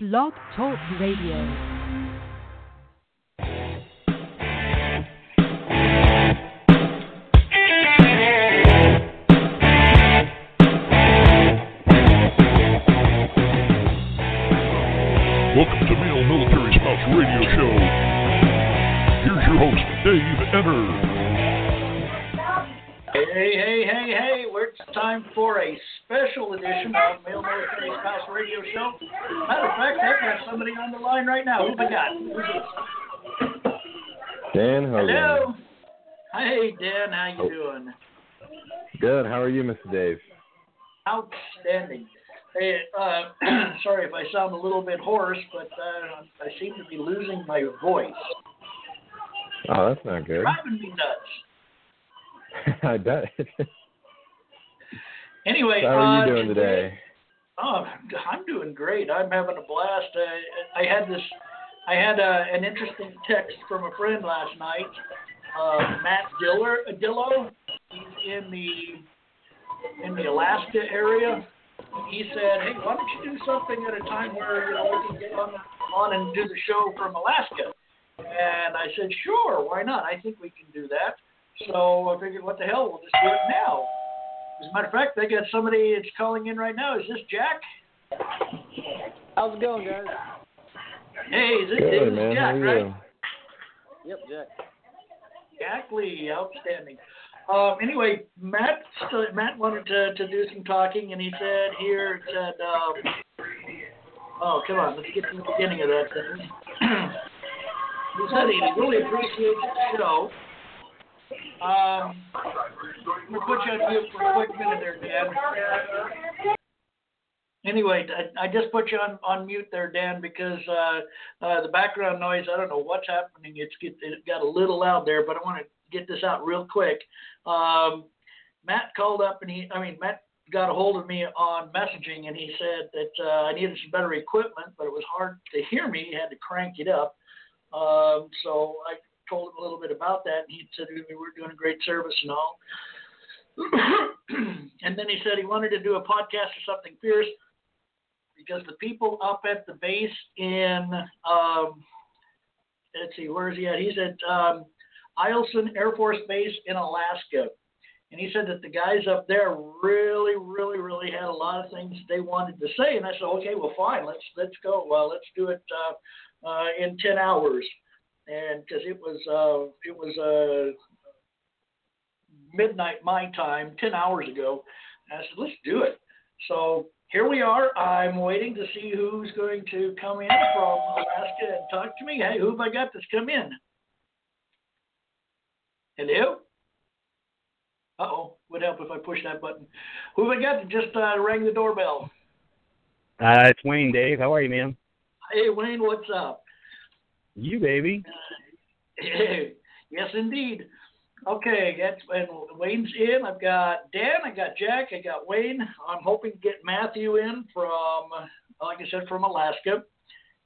Blog Talk Radio. Fact, I've got somebody on the line right now. Who we got? Dan Hogan. Hello. Hey, Dan, how you doing? Good. How are you, Mr. Dave? Outstanding. Hey, uh, sorry if I sound a little bit hoarse, but uh, I seem to be losing my voice. Oh, that's not good. Driving me nuts. I bet. Anyway, How are you uh, doing today? Oh, I'm doing great. I'm having a blast. I, I had this, I had a, an interesting text from a friend last night, uh, Matt Diller, Dillo. He's in the in the Alaska area. He said, "Hey, why don't you do something at a time where you know we can get on on and do the show from Alaska?" And I said, "Sure, why not? I think we can do that." So I figured, what the hell, we'll just do it now. As a matter of fact, they got somebody that's calling in right now. Is this Jack? How's it going, guys? Hey, this, Good, this is man. Jack, How right? you? Yep, Jack. Jack Lee, outstanding. Um, anyway, Matt Matt wanted to, to do some talking, and he said here it said, um, "Oh, come on, let's get to the beginning of that sentence." he said he really appreciates the show. Um, gonna put you on mute for a quick minute there, Dan. Anyway, I, I just put you on, on mute there, Dan, because uh, uh, the background noise. I don't know what's happening. It's get, it got a little loud there, but I want to get this out real quick. Um, Matt called up and he, I mean, Matt got a hold of me on messaging and he said that uh, I needed some better equipment, but it was hard to hear me. He had to crank it up. Um, so I told him a little bit about that, and he said we were doing a great service and all. and then he said he wanted to do a podcast or something fierce because the people up at the base in um, let's see, where is he at? He's at um, Eielson Air Force Base in Alaska. And he said that the guys up there really, really, really had a lot of things they wanted to say. And I said, okay, well, fine, let's let's go. Well, let's do it uh, uh, in ten hours. And because it was uh, it was uh, midnight my time, ten hours ago. And I said, let's do it. So here we are. I'm waiting to see who's going to come in from Alaska and talk to me. Hey, who have I got that's come in? Hello? Uh oh. Would help if I push that button. Who have I got that just uh, rang the doorbell? Uh, it's Wayne, Dave. How are you, man? Hey, Wayne, what's up? You, baby. Yes, indeed. Okay, that's and Wayne's in. I've got Dan, I got Jack, I got Wayne. I'm hoping to get Matthew in from, like I said, from Alaska.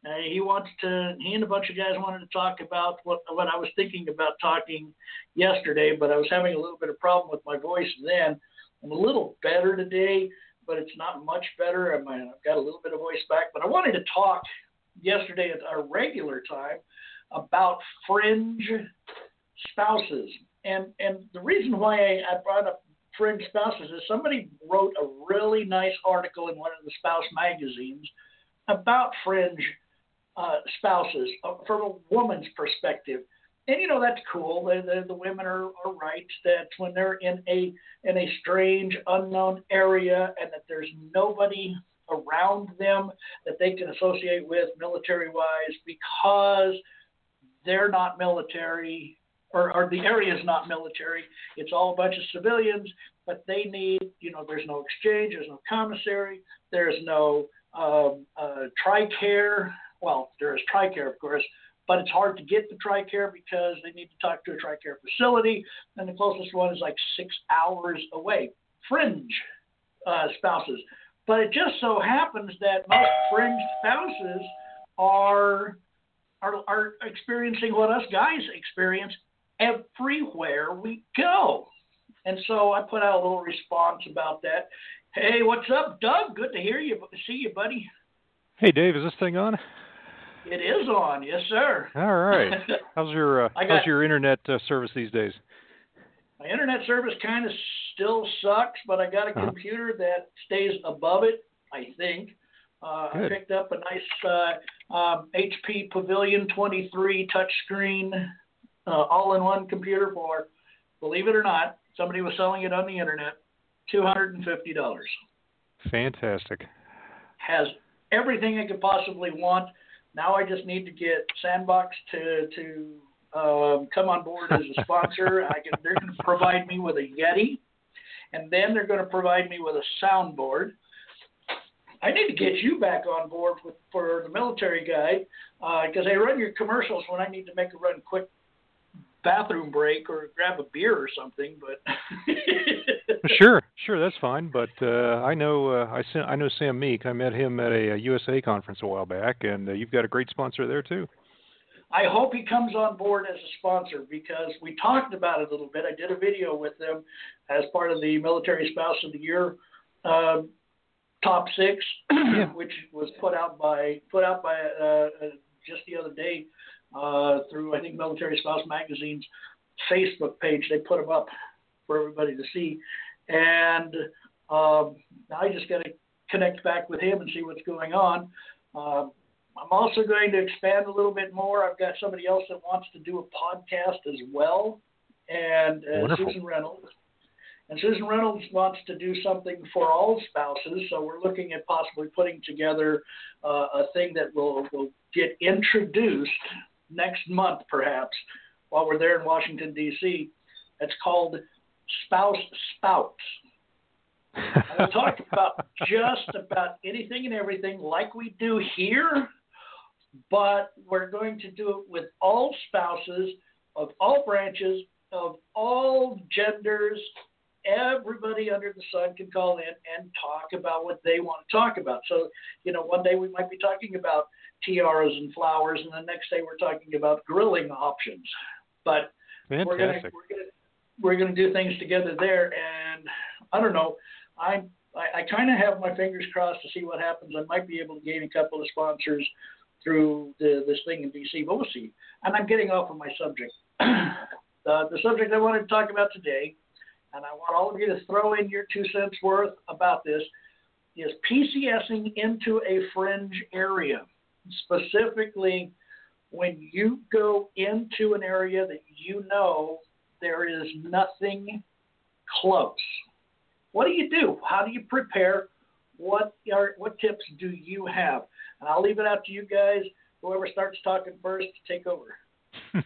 Uh, he wants to. He and a bunch of guys wanted to talk about what what I was thinking about talking yesterday, but I was having a little bit of problem with my voice then. I'm a little better today, but it's not much better. I'm, I've got a little bit of voice back, but I wanted to talk yesterday at our regular time about fringe spouses. And and the reason why I, I brought up fringe spouses is somebody wrote a really nice article in one of the spouse magazines about fringe uh, spouses uh, from a woman's perspective. And you know that's cool. The, the, the women are, are right that when they're in a in a strange, unknown area, and that there's nobody around them that they can associate with military wise because they're not military or, or the area is not military. It's all a bunch of civilians, but they need, you know, there's no exchange, there's no commissary, there's no um, uh, TRICARE. Well, there is TRICARE, of course, but it's hard to get the TRICARE because they need to talk to a TRICARE facility, and the closest one is like six hours away. Fringe uh, spouses. But it just so happens that most fringe spouses are, are are experiencing what us guys experience everywhere we go. And so I put out a little response about that. Hey, what's up, Doug? Good to hear you, see you, buddy. Hey, Dave, is this thing on? It is on, yes, sir. All right. How's your uh, got- how's your internet uh, service these days? My internet service kind of still sucks, but I got a Uh-huh. computer that stays above it. I think. Uh, I picked up a nice uh, um, HP Pavilion 23 touchscreen, uh, all-in-one computer for, believe it or not, somebody was selling it on the internet, two hundred and fifty dollars. Fantastic. Has everything I could possibly want. Now I just need to get Sandbox to to um, come on board as a sponsor. I can, they're going to provide me with a Yeti, and then they're going to provide me with a soundboard. I need to get you back on board with, for the military guy because I run your commercials when I need to make a run quick bathroom break or grab a beer or something. But Sure, sure, that's fine. But uh, I know uh, I I know Sam Meek. I met him at a, uh USA conference a while back, and uh, you've got a great sponsor there too. I hope he comes on board as a sponsor because we talked about it a little bit. I did a video with them as part of the Military Spouse of the Year um top six, which was put out by put out by uh, uh, just the other day uh, through I think Military Spouse Magazine's Facebook page. They put them up for everybody to see, and um, I just got to connect back with him and see what's going on. Um, I'm also going to expand a little bit more. I've got somebody else that wants to do a podcast as well, and uh, Susan Reynolds. And Susan Reynolds wants to do something for all spouses, so we're looking at possibly putting together uh, a thing that will, will get introduced next month, perhaps, while we're there in Washington, D.C. It's called Spouse Spouts. We'll talk about just about anything and everything like we do here, but we're going to do it with all spouses of all branches, of all genders. Everybody under the sun can call in and talk about what they want to talk about. So, you know, one day we might be talking about tiaras and flowers, and the next day we're talking about grilling options. But Fantastic. we're gonna we're gonna do things together there, and I don't know. I I, I kind of have my fingers crossed to see what happens. I might be able to gain a couple of sponsors through the, this thing in DC, see. And I'm getting off of my subject. the, the subject I wanted to talk about today, and I want all of you to throw in your two cents worth about this, is PCSing into a fringe area. Specifically, when you go into an area that you know there is nothing close. What do you do? How do you prepare? What are what tips do you have? And I'll leave it out to you guys. Whoever starts talking first, take over.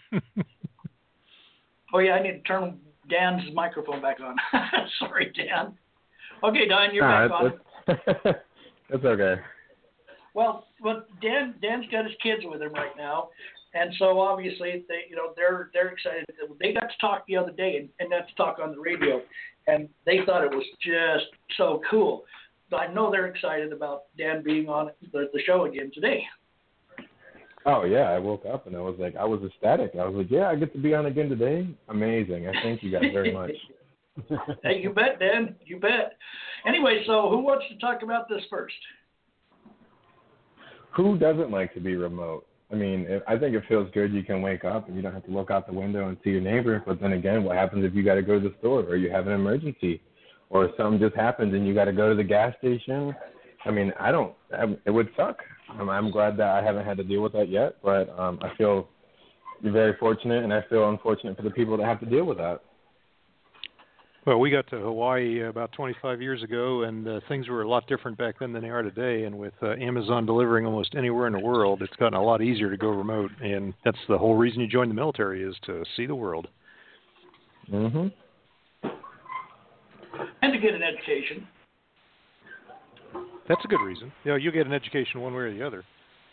Oh yeah, I need to turn Dan's microphone back on. Sorry, Dan. Okay, Don, you're Nah, back on. it's, it's okay. Well, but Dan Dan's got his kids with him right now, and so obviously they you know they're they're excited. They got to talk the other day and, and got to talk on the radio, and they thought it was just so cool. I know they're excited about Dan being on the, the show again today. Oh yeah, I woke up and I was like, I was ecstatic. I was like, yeah, I get to be on again today. Amazing. I thank you guys very much. hey, you bet, Dan. You bet. Anyway, so who wants to talk about this first? Who doesn't like to be remote? I mean, I think it feels good. You can wake up and you don't have to look out the window and see your neighbor. But then again, what happens if you got to go to the store or you have an emergency, or something just happens and you got to go to the gas station? I mean, I don't. I, it would suck. I'm, I'm glad that I haven't had to deal with that yet, but um, I feel very fortunate, and I feel unfortunate for the people that have to deal with that. Well, we got to Hawaii about 25 years ago, and uh, things were a lot different back then than they are today. And with uh, Amazon delivering almost anywhere in the world, it's gotten a lot easier to go remote. And that's the whole reason you join the military is to see the world. Mhm. And to get an education. That's a good reason. You know, you get an education one way or the other.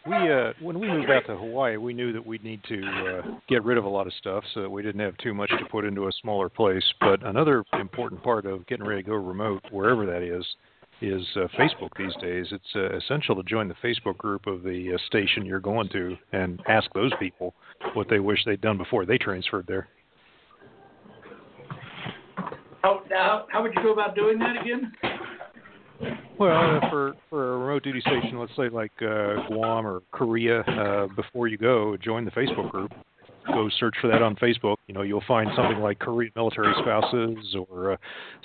We uh when we moved out to Hawaii, we knew that we'd need to uh, get rid of a lot of stuff so that we didn't have too much to put into a smaller place. But another important part of getting ready to go remote, wherever that is, is uh, Facebook these days. It's uh, essential to join the Facebook group of the uh, station you're going to and ask those people what they wish they'd done before they transferred there. How, now, how would you go about doing that again? Well, uh, for for a remote duty station, let's say like uh, Guam or Korea, uh, before you go, join the Facebook group. Go search for that on Facebook. You know, you'll find something like Korean military spouses or uh,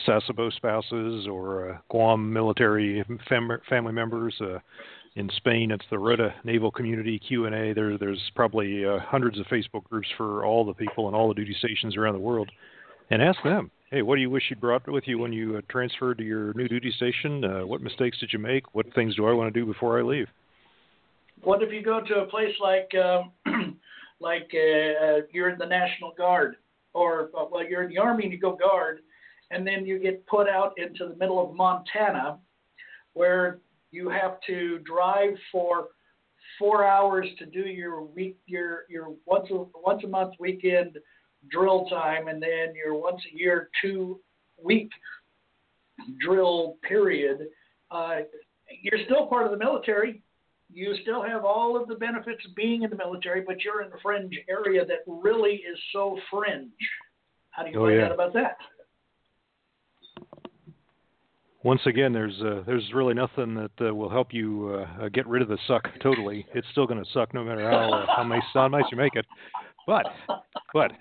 Sasebo spouses or uh, Guam military fam- family members. Uh, in Spain, it's the Rota Naval Community Q and A. There, there's probably uh, hundreds of Facebook groups for all the people and all the duty stations around the world, and ask them hey, what do you wish you'd brought with you when you uh, transferred to your new duty station? Uh, what mistakes did you make? What things do I want to do before I leave? What if you go to a place like um, like uh, you're in the National Guard, or uh, well, you're in the Army and you go guard, and then you get put out into the middle of Montana, where you have to drive for four hours to do your week your your once a once a month weekend drill time and then your once a year two week drill period uh, you're still part of the military you still have all of the benefits of being in the military but you're in a fringe area that really is so fringe how do you Oh, find yeah. out about that Once again, there's uh, there's really nothing that uh, will help you uh, uh, get rid of the suck totally. It's still going to suck no matter how uh, how nice how nice you make it. But but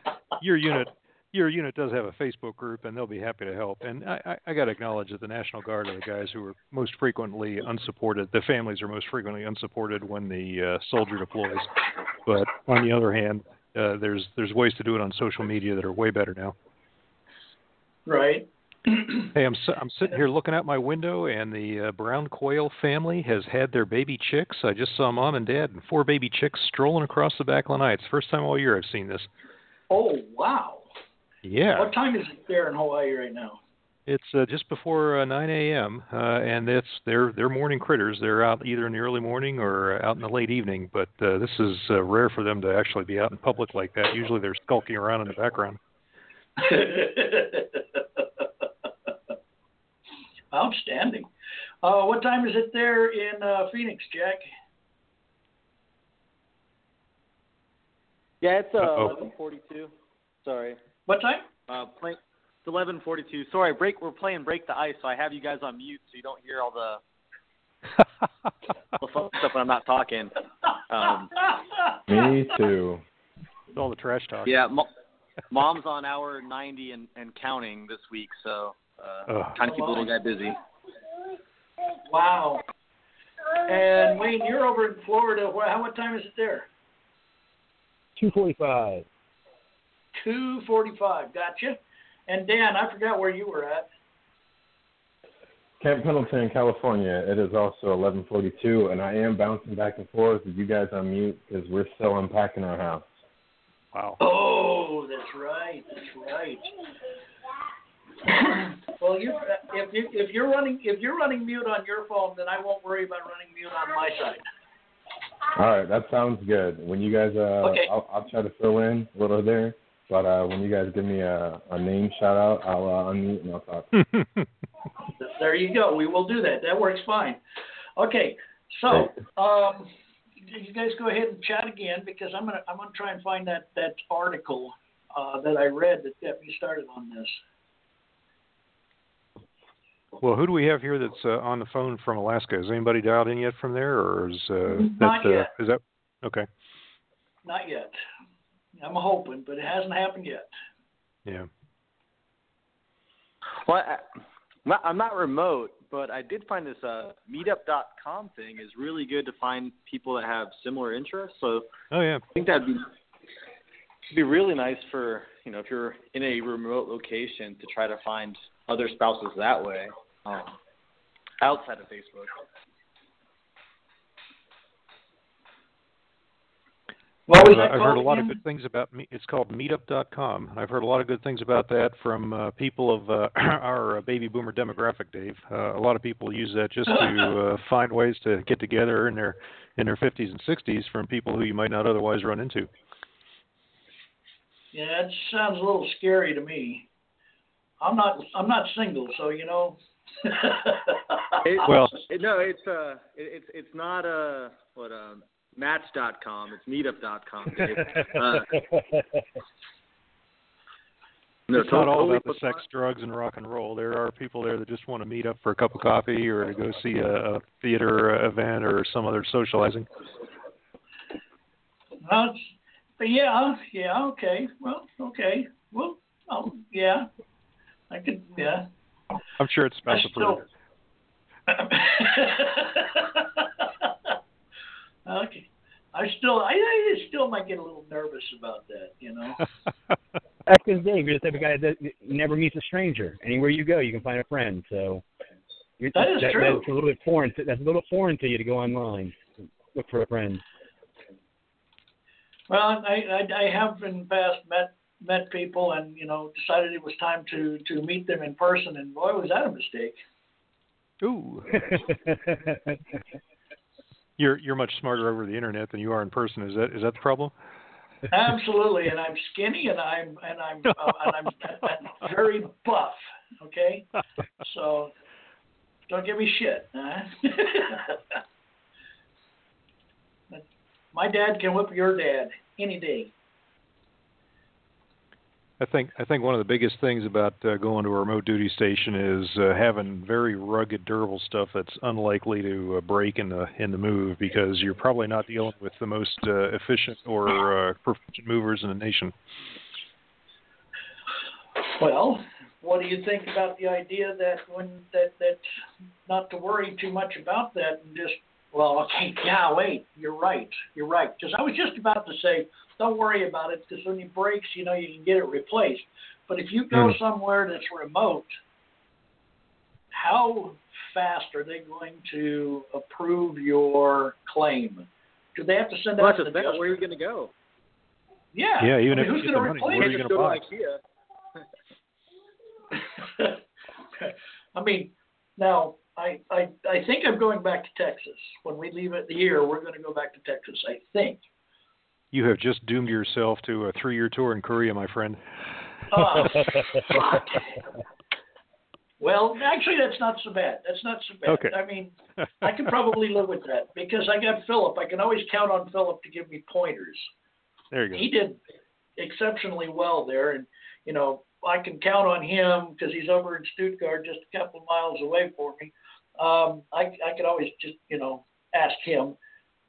your unit your unit does have a Facebook group, and they'll be happy to help. And I, I, I got to acknowledge that the National Guard are the guys who are most frequently unsupported. The families are most frequently unsupported when the uh, soldier deploys. But on the other hand, uh, there's there's ways to do it on social media that are way better now. right Hey, I'm I'm sitting here looking out my window, and the uh, brown quail family has had their baby chicks. I just saw mom and dad and four baby chicks strolling across the back lanai. It's the first time all year I've seen this. oh wow Yeah, what time is it there in hawaii right now it's uh, just before uh, 9 a.m. Uh, and it's they're they're morning critters. They're out either in the early morning or out in the late evening. But uh, this is uh, rare for them to actually be out in public like that. Usually they're skulking around in the background. Outstanding. Uh, what time is it there in uh, Phoenix, Jack? Yeah, it's uh, 11:42. Sorry. What time? Uh, play, it's 11:42. Sorry, break. We're playing break the ice, so I have you guys on mute, so you don't hear all the, the fun stuff when I'm not talking. Um, Me too. all the trash talk. yeah, mo- mom's on hour 90 and, and counting this week, so uh, Ugh. trying to keep the little guy busy. wow. And Wayne, you're over in Florida. How what time is it there? Two forty-five. Two forty-five. Gotcha. And Dan, I forgot where you were at. Camp Pendleton, California. It is also 11:42, and I am bouncing back and forth with you guys on mute because we're still unpacking our house. Wow. Oh, that's right. That's right. well, you if you if you're running if you're running mute on your phone, then I won't worry about running mute on my side. All right, that sounds good. When you guys, uh, Okay. I'll, I'll try to fill in a little there, but uh, when you guys give me a, a name shout out, I'll uh, unmute and I'll talk. There you go. We will do that. That works fine. Okay, so um, you guys go ahead and chat again because I'm gonna I'm gonna try and find that that article uh, that I read that got me started on this. Well, who do we have here that's uh, on the phone from Alaska? Has anybody dialed in yet from there, or is uh, Not that, yet. Uh, is that okay? Not yet. I'm hoping, but it hasn't happened yet. Yeah. Well, I, I'm not- I'm not remote, but I did find this uh, Meetup.com thing is really good to find people that have similar interests. So Oh yeah. I think that'd be it'd be really nice for you know if you're in a remote location to try to find other spouses that way um, outside of Facebook. What was Uh, I've heard a lot of good things about me. It's called Meetup.com. I've heard a lot of good things about that from uh, people of uh, our uh, baby boomer demographic, Dave. Uh, a lot of people use that just to uh, find ways to get together in their in their 50s and 60s from people who you might not otherwise run into. Yeah, that sounds a little scary to me. I'm not I'm not single, so you know. It, Well- it, no, it's uh, it, it's it's not uh, what uh, Match.com. It's Meetup.com. Dave. Uh, they're it's not all about the sex, drugs, and rock and roll. There are people there that just want to meet up for a cup of coffee or to go see a, a theater event or some other socializing. Well, it's, but yeah, yeah, okay. Well, okay. Well, oh, yeah. I could, yeah. I'm sure it's I spouse still. okay. I still, I, I still might get a little nervous about that, you know. That's the thing. You're the type of guy that never meets a stranger. Anywhere you go, you can find a friend. So you're, That is true. That's a little bit foreign. To, that's a little foreign to you to go online, look for a friend. Well, I, I, I have in the past met met people and you know decided it was time to to meet them in person, and boy, was that a mistake. Ooh, you're you're much smarter over the internet than you are in person. Is that is that the problem? Absolutely, and I'm skinny, and I'm and I'm uh, and I'm and very buff. Okay, so don't give me shit. Huh? My dad can whip your dad any day. I think I think one of the biggest things about uh, going to a remote duty station is uh, having very rugged, durable stuff that's unlikely to uh, break in the in the move because you're probably not dealing with the most uh, efficient or uh, proficient movers in the nation. Well, what do you think about the idea that when that that not to worry too much about that and just well, okay, yeah, wait, you're right, you're right. Because I was just about to say, don't worry about it, because when it breaks, you know, you can get it replaced. But if you go Hmm. somewhere that's remote, how fast are they going to approve your claim? Do they have to send Well, out that's an the. Where are you going to go? Yeah, Yeah, even I mean, if who's you get going the to money, replace what are it? you gonna go buy? IKEA. I mean, now I, I I think I'm going back to Texas. When we leave it here, we're going to go back to Texas. I think. You have just doomed yourself to a three-year tour in Korea, my friend. Oh, fuck. Well, actually, that's not so bad. That's not so bad. Okay. I mean, I can probably live with that because I got Philip. I can always count on Philip to give me pointers. there you go. He did exceptionally well there, and you know I can count on him because he's over in Stuttgart, just a couple of miles away for me. Um, I I could always just you know ask him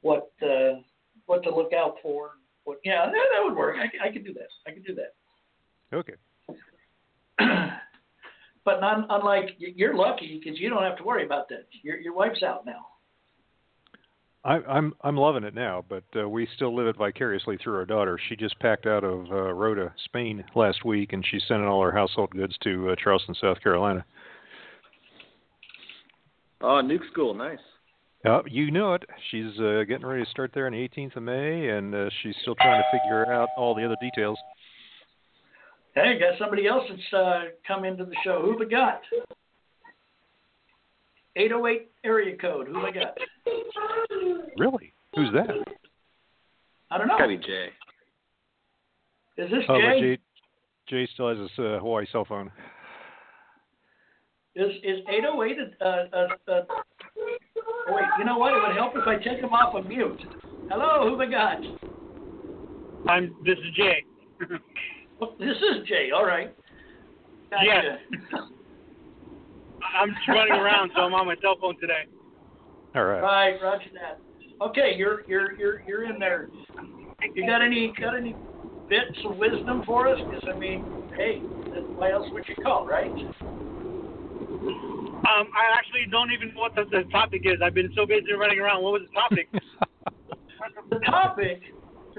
what uh, what to look out for. What yeah, that, that would work. I could do that. I could do that. Okay. but not unlike you're lucky because you don't have to worry about that. Your your wife's out now. I, I'm I'm loving it now, but uh, we still live it vicariously through our daughter. She just packed out of uh, Rota, Spain last week, and she's sending all her household goods to uh, Charleston, South Carolina. Oh, nuke school, nice. Uh, you know it. She's uh, getting ready to start there on the 18th of May, and uh, she's still trying to figure out all the other details. Hey, got somebody else that's uh, come into the show. Who we got? 808 area code. Who we got? Really? Who's that? I don't know. Gotta be Jay. Is this Oh, Jay? Jay, Jay still has his uh, Hawaii cell phone. Is is 808 a, a, a, a Wait, you know what? It would help if I take him off of mute. Hello, who we got? I'm. This is Jay. Oh, This is Jay. All right. Gotcha. Yes. I'm just running around, so I'm on my cell phone today. All right. Right, Roger that. Okay, you're you're you're you're in there. You got any got any bits of wisdom for us? Because I mean, hey, why else would you call, right? Um, I actually don't even know what the, the topic is. I've been so busy running around. What was the topic? The topic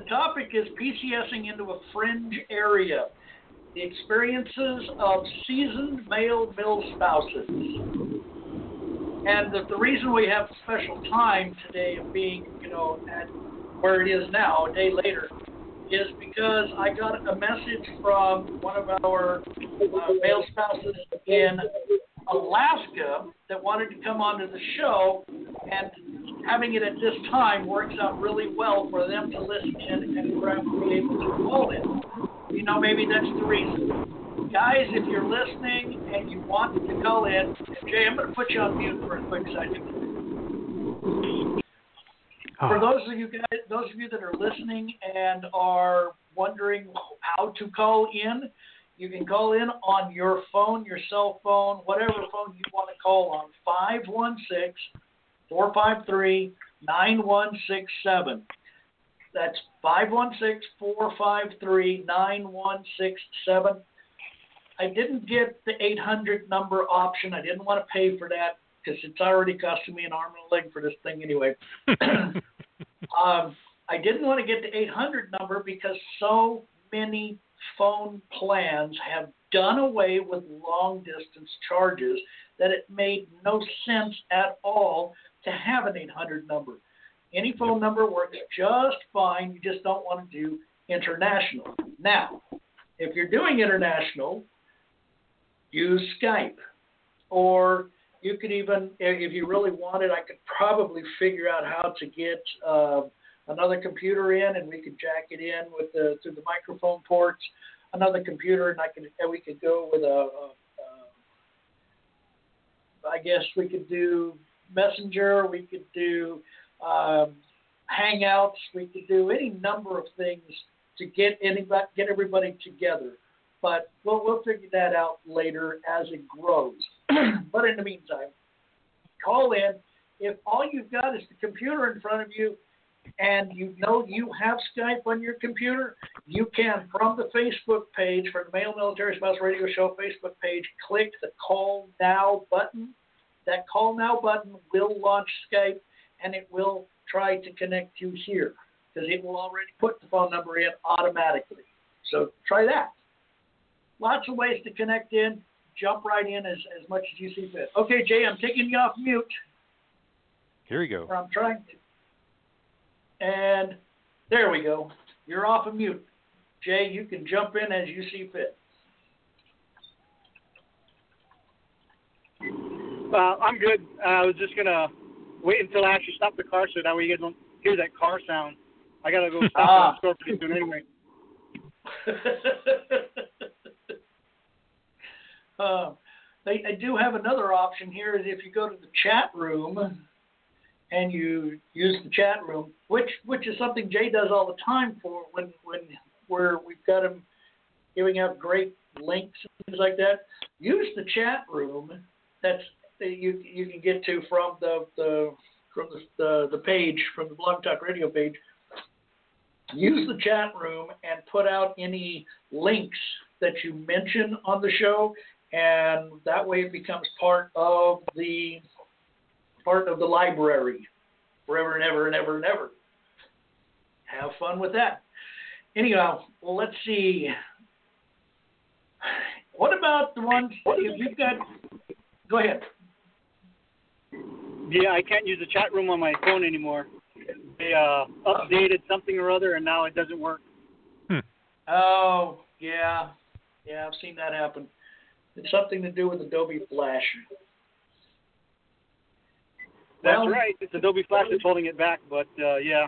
the topic is PCSing into a fringe area. The experiences of seasoned male mil spouses. And the, the reason we have special time today of being, you know, at where it is now, a day later, is because I got a message from one of our uh, male spouses in Alaska that wanted to come onto the show, and having it at this time works out really well for them to listen in and perhaps be able to call in. You know, maybe that's the reason. Guys, if you're listening and you want to call in, Jay, I'm going to put you on mute for a quick second. For oh. those of you guys, those of you that are listening and are wondering how to call in, You can call in on your phone, your cell phone, whatever phone you want to call on, 516 453 9167. That's 516 453 9167. I didn't get the 800 number option. I didn't want to pay for that because it's already costing me an arm and a leg for this thing anyway. um, I didn't want to get the 800 number because so many phone plans have done away with long distance charges that it made no sense at all to have an 800 number. Any phone number works just fine. You just don't want to do international. Now, if you're doing international, use Skype. Or you could even, if you really wanted, I could probably figure out how to get uh, another computer in, and we could jack it in with the through the microphone ports. Another computer, and I could, and we could go with a, I guess we could do Messenger. We could do um, Hangouts. We could do any number of things to get anybody, get everybody together. But we'll we'll figure that out later as it grows. but in the meantime, call in. If all you've got is the computer in front of you, and you know you have Skype on your computer, you can, from the Facebook page, from the Male Military Spouse Radio Show Facebook page, click the Call Now button. That Call Now button will launch Skype and it will try to connect you here because it will already put the phone number in automatically. So try that. Lots of ways to connect in. Jump right in as, as much as you see fit. Okay, Jay, I'm taking you off mute. Here we go. I'm trying to. And there we go. You're off of mute. Jay, you can jump in as you see fit. Uh, I'm good. Uh, I was just gonna wait until I actually stop the car so that way you guys don't hear that car sound. I gotta go stop Ah. the store pretty soon anyway. uh, they, I do have another option here is if you go to the chat room and you use the chat room, which which is something Jay does all the time for when when where we've got him giving out great links and things like that. Use the chat room. That's that you you can get to from the the from the the, the page from the Blog Talk Radio page. Use the chat room and put out any links that you mention on the show, and that way it becomes part of the part of the library forever and ever and ever and ever. Have fun with that. Anyhow, let's see. What about the ones if you've got? Go ahead. Yeah, I can't use the chat room on my phone anymore. They uh, updated something or other, and now it doesn't work. Oh, yeah, yeah, I've seen that happen. It's something to do with Adobe Flash. That's Well- right. It's Adobe Flash that's holding it back, but uh, yeah,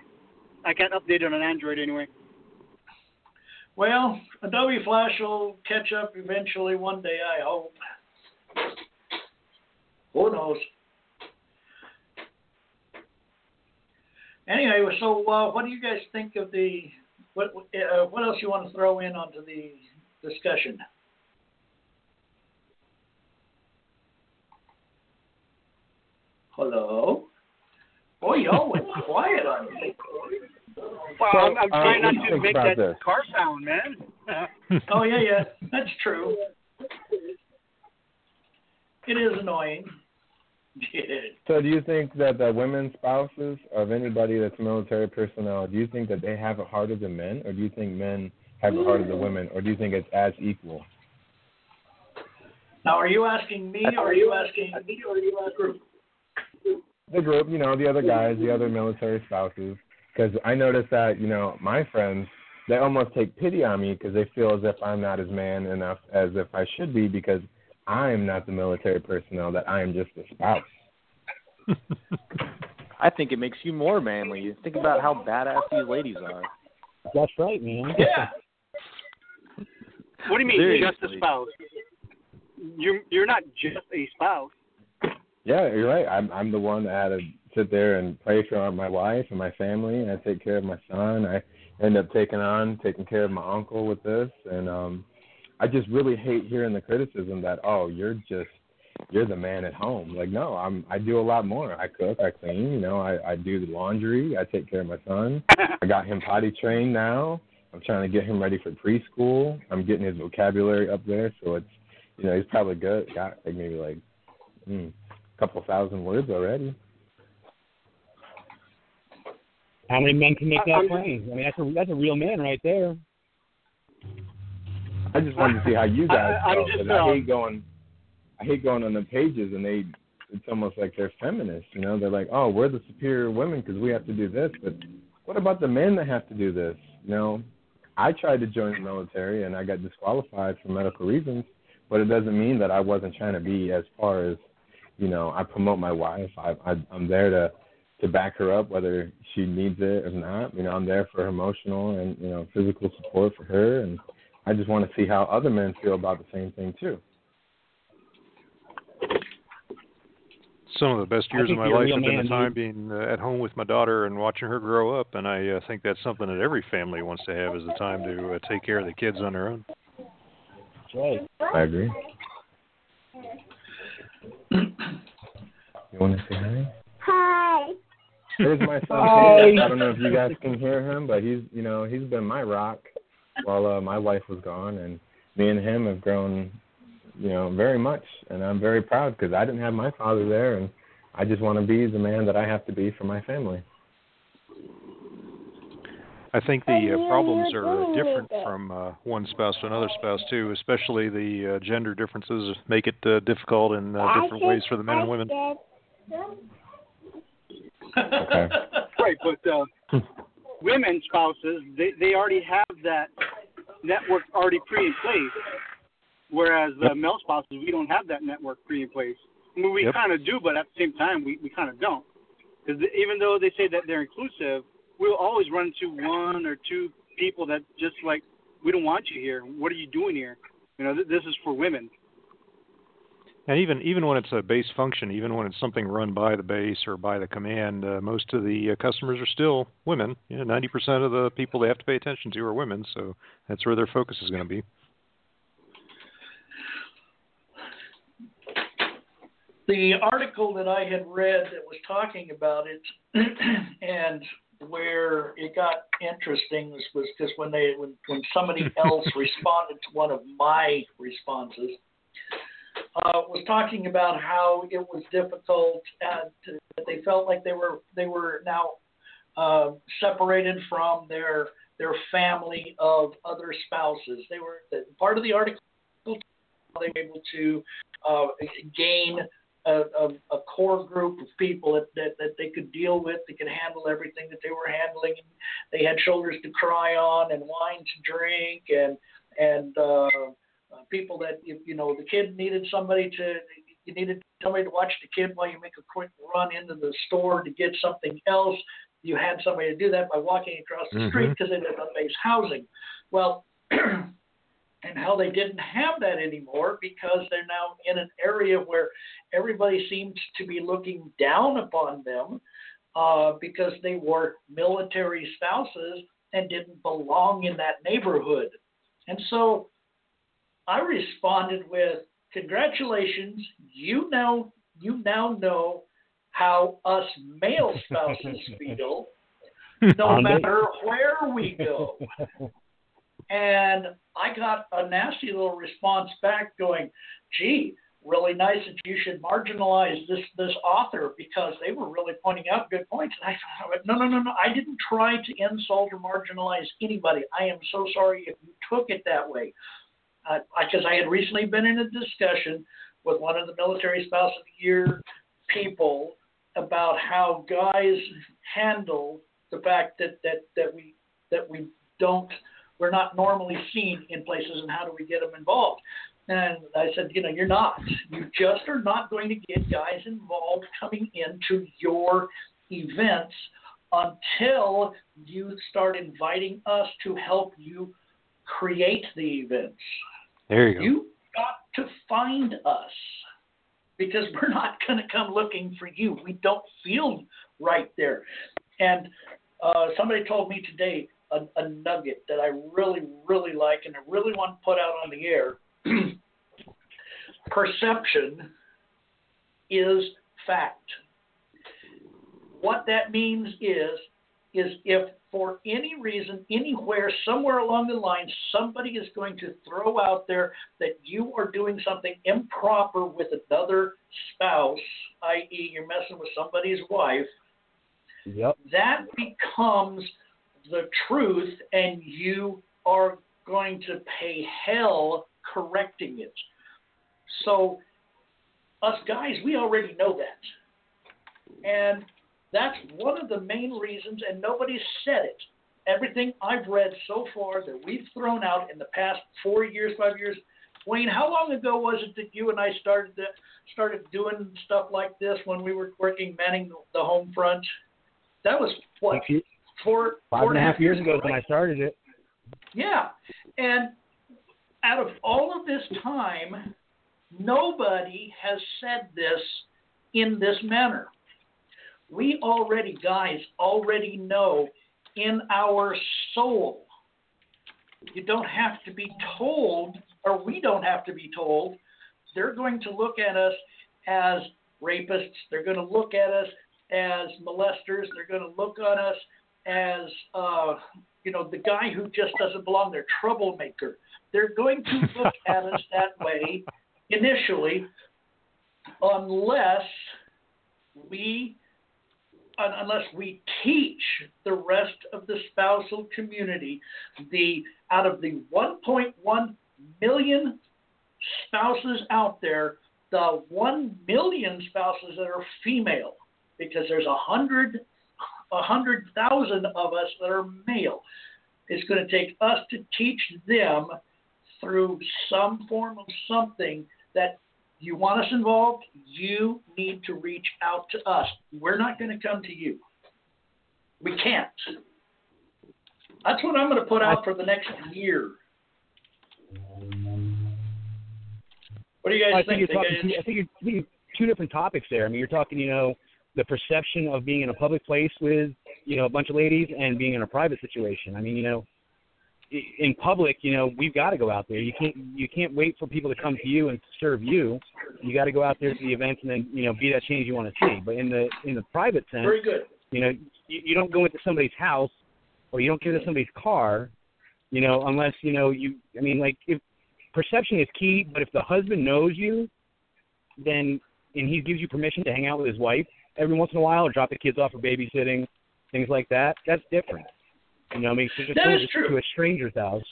I can't update it on Android anyway. Well, Adobe Flash will catch up eventually one day, I hope. Who knows? Anyway, so uh, what do you guys think of the what? Uh, what else you want to throw in onto the discussion? Hello. Boy, y'all went quiet on me. Well, So, I'm, I'm trying uh, not what do you to make that this? car sound, man. Oh yeah, yeah, that's true. It is annoying. So, do you think that the women spouses of anybody that's military personnel, do you think that they have it harder than men, or do you think men have it harder than women, or do you think it's as equal? now, are you asking me, or are you asking me, or are you asking group? The group, you know, the other guys, the other military spouses, because I notice that, you know, my friends, they almost take pity on me because they feel as if I'm not as man enough as if I should be because I'm not the military personnel, that I am just a spouse. I think it makes you more manly. Think about how badass these ladies are. That's right, man. Yeah. What do you mean, just a spouse? You're you're not just a spouse. Yeah, you're right. I'm I'm the one that had to sit there and pray for my wife and my family. I take care of my son. I end up taking on taking care of my uncle with this, and um, I just really hate hearing the criticism that oh you're just you're the man at home. Like no, I'm I do a lot more. I cook, I clean, you know, I I do the laundry, I take care of my son. I got him potty trained now. I'm trying to get him ready for preschool. I'm getting his vocabulary up there, so it's you know he's probably good. Got like maybe like a couple thousand words already. How many men can make I- that I'm- claim? I mean, that's a that's a real man right there. I just wanted to see how you guys I- I'm felt. just, 'cause I um, hate going. I hate going on the pages and they. It's almost like they're feminists. You know, they're like, oh, we're the superior women because we have to do this. But what about the men that have to do this? You know, I tried to join the military and I got disqualified for medical reasons. But it doesn't mean that I wasn't trying to be as far as, you know, I promote my wife. I, I I'm there to to back her up whether she needs it or not. You know, I'm there for her emotional and you know physical support for her and I just want to see how other men feel about the same thing too. Some of the best years of my life have been the time being uh, at home with my daughter and watching her grow up, and I uh, think that's something that every family wants to have is the time to uh, take care of the kids on their own. That's right. I agree. You want to say hi? Hi. There's my son. Hi. I don't know if you guys can hear him, but he's you know he's been my rock while uh, my wife was gone, and me and him have grown, you know, very much, and I'm very proud because I didn't have my father there, and I just want to be the man that I have to be for my family. I think the uh, problems are uh, different from uh, one spouse to another spouse too, especially the uh, gender differences make it uh, difficult in uh, different ways for the men and women. Okay. Right, but uh, women spouses, they they already have that network already pre in place, whereas the male spouses, we don't have that network pre in place. I mean, we Yep. kind of do, but at the same time, we we kind of don't. Because even though they say that they're inclusive, we'll always run into one or two people that just like, we don't want you here. What are you doing here? You know, th- this is for women. And even even when it's a base function, even when it's something run by the base or by the command, uh, most of the uh, customers are still women. You know, 90% of the people they have to pay attention to are women, so that's where their focus is going to be. the article that I had read that was talking about it, and where it got interesting was was just when they when when somebody else responded to one of my responses. Uh, was talking about how it was difficult and that they felt like they were they were now uh, separated from their their family of other spouses. They were part of the article. They were able to uh, gain a, a, a core group of people that, that, that they could deal with, that could handle everything that they were handling. They had shoulders to cry on and wine to drink, and and uh, uh, people that you, you know the kid needed somebody to you needed somebody to watch the kid while you make a quick run into the store to get something else. You had somebody to do that by walking across the street Mhm. because they on base housing. Well. and how they didn't have that anymore because they're now in an area where everybody seems to be looking down upon them uh, because they were military spouses and didn't belong in that neighborhood. And so I responded with, "Congratulations, you now you now know how us male spouses feel, no matter where we go." And I got a nasty little response back going, gee, really nice that you should marginalize this this author because they were really pointing out good points. And I thought, no, no, no, no. I didn't try to insult or marginalize anybody. I am so sorry if you took it that way. Because I had recently been in a discussion with one of the military spouse of the year people about how guys handle the fact that that that we that we don't we're not normally seen in places and how do we get them involved? And i said you know you're not. You just are not going to get guys involved coming into your events until you start inviting us to help you create the events There you go. you got to find us because we're not going to come looking for you. We don't feel right there. And uh, somebody told me today a, a nugget that I really, really like and I really want to put out on the air. Perception is fact. What that means is, is if for any reason, anywhere, somewhere along the line, somebody is going to throw out there that you are doing something improper with another spouse, i.e., you're messing with somebody's wife, Yep. that becomes the truth, and you are going to pay hell correcting it. So, us guys, we already know that. And that's one of the main reasons, and nobody said it. Everything I've read so far that we've thrown out in the past four years, five years. Wayne, how long ago was it that you and I started to, started doing stuff like this when we were working manning the home front? That was what years- four Five four and a half years ago right? when I started it. Yeah. And out of all of this time, nobody has said this in this manner. We already, guys, already know in our soul. You don't have to be told, or we don't have to be told. They're going to look at us as rapists. They're going to look at us as molesters. They're going to look on us as uh, you know the guy who just doesn't belong there, troublemaker. They're going to look at us that way initially, unless we unless we teach the rest of the spousal community the out of the 1.1 million spouses out there, the 1 million spouses that are female, because there's a hundred a hundred thousand of us that are male. It's going to take us to teach them through some form of something that you want us involved, you need to reach out to us. We're not going to come to you. We can't. That's what I'm going to put out for the next year. What do you guys I think you're talking. Two, I think you're, think you're two different topics there. I mean, you're talking, you know, the perception of being in a public place with, you know, a bunch of ladies and being in a private situation. I mean, you know, in public, you know, we've got to go out there. You can't you can't wait for people to come to you and serve you. You got to go out there to the events and then, you know, be that change you want to see. But in the in the private sense, Very good. you know, you, you don't go into somebody's house or you don't get into somebody's car, you know, unless you know you. I mean, like if perception is key, but if the husband knows you, then and he gives you permission to hang out with his wife every once in a while or drop the kids off for babysitting, things like that, that's different. You know, I mean, just That to- true. to a stranger's house.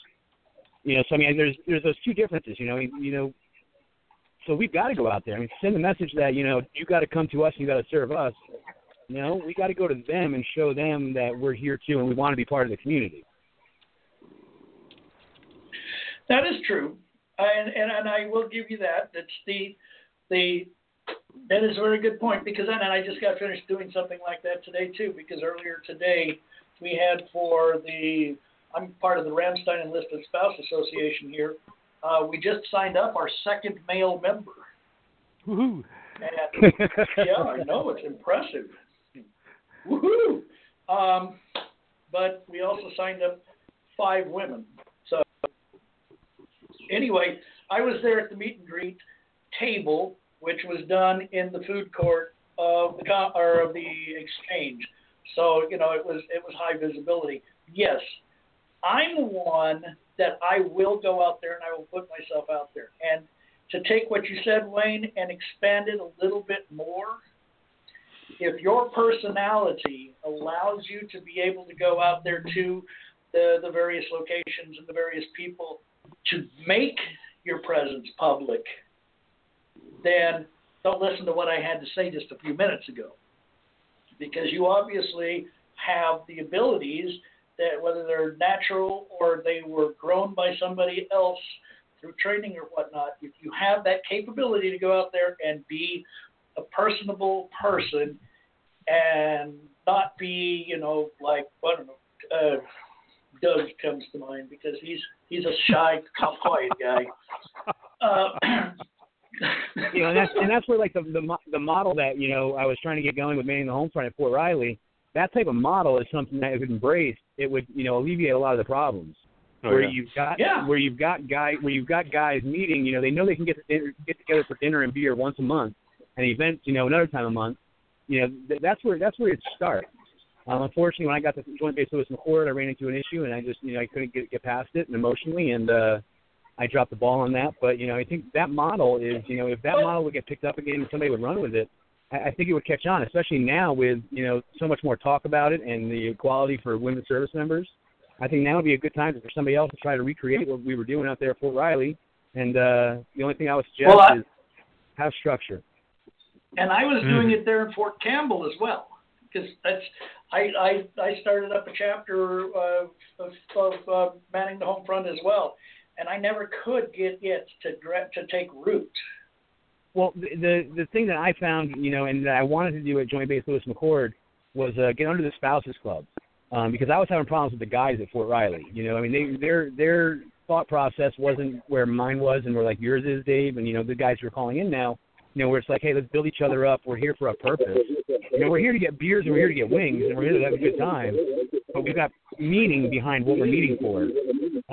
You know, so I mean, there's there's those two differences. You know, you know. So we've got to go out there. I mean, send the message that you know you got to come to us and you got to serve us. You know, we got to go to them and show them that we're here too and we want to be part of the community. That is true, and, and and I will give you that. That's the the that is a very good point because and I just got finished doing something like that today too. Because earlier today we had for the I'm part of the Ramstein Enlisted Spouse Association here. Uh, we just signed up our second male member. Woohoo! And yeah, I know it's impressive. Woohoo! Um, but we also signed up five women. So anyway, I was there at the meet and greet table, which was done in the food court of the or of the exchange. So you know it was it was high visibility. Yes, I'm the one that I will go out there and I will put myself out there and to take what you said, Wayne, and expand it a little bit more. If your personality allows you to be able to go out there to the, the various locations and the various people to make your presence public, then don't listen to what I had to say just a few minutes ago. Because you obviously have the abilities that, whether they're natural or they were grown by somebody else through training or whatnot, if you have that capability to go out there and be a personable person and not be, you know, like I don't know, uh, Doug comes to mind because he's he's a shy, quiet guy. Uh, you know, and that's and that's where like the the the model that you know I was trying to get going with manning the home front at Fort Riley. that type of model is something that if embraced, it would you know alleviate a lot of the problems. Oh, where yeah. you've got Yeah. where you've got guy where you've got guys meeting, you know, they know they can get to dinner, get together for dinner and beer once a month, and events, you know, another time a month. You know, th- that's where that's where it starts. Um, unfortunately, when I got to Joint Base Lewis McChord, I ran into an issue, and I just you know I couldn't get get past it and emotionally, and uh, I dropped the ball on that. But you know, I think that model is you know if that model would get picked up again and somebody would run with it, I, I think it would catch on, especially now with you know so much more talk about it and the equality for women service members. I think now would be a good time for somebody else to try to recreate what we were doing out there at Fort Riley. And uh, the only thing I would suggest Well, I- is have structure. And I was Mm. doing it there in Fort Campbell as well, because that's I, I I started up a chapter uh, of, of uh, manning the home front as well, and I never could get it to to take root. Well, the, the the thing that I found, you know, and that I wanted to do at Joint Base Lewis McChord was uh, get under the spouses club, um, because I was having problems with the guys at Fort Riley. You know, I mean, they their their thought process wasn't where mine was, and where like yours is, Dave, and you know, the guys who are calling in now, you know, where it's like, hey, let's build each other up. We're here for a purpose. You know, we're here to get beers and we're here to get wings and we're here to have a good time, but we've got meaning behind what we're meeting for.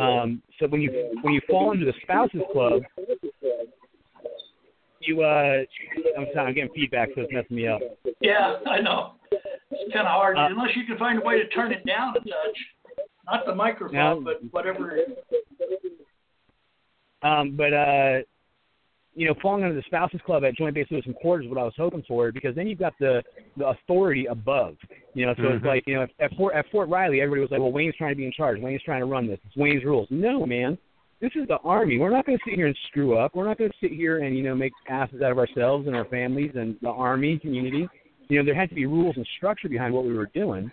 Um, so when you when you fall into the spouses club, you uh, I'm sorry, I'm getting feedback, so it's messing me up. Yeah, I know. It's kind of hard Uh, unless you can find a way to turn it down a touch, not the microphone, Now- but whatever. Um, but uh, you know, falling under the spouses club at Joint Base Lewis McChord is what I was hoping for because then you've got the the authority above. You know, so it's Mhm. like you know, at, at Fort at Fort Riley, everybody was like, well, Wayne's trying to be in charge. Wayne's trying to run this. It's Wayne's rules. No, man. This is the army. We're not going to sit here and screw up. We're not going to sit here and you know make asses out of ourselves and our families and the army community. You know, there had to be rules and structure behind what we were doing,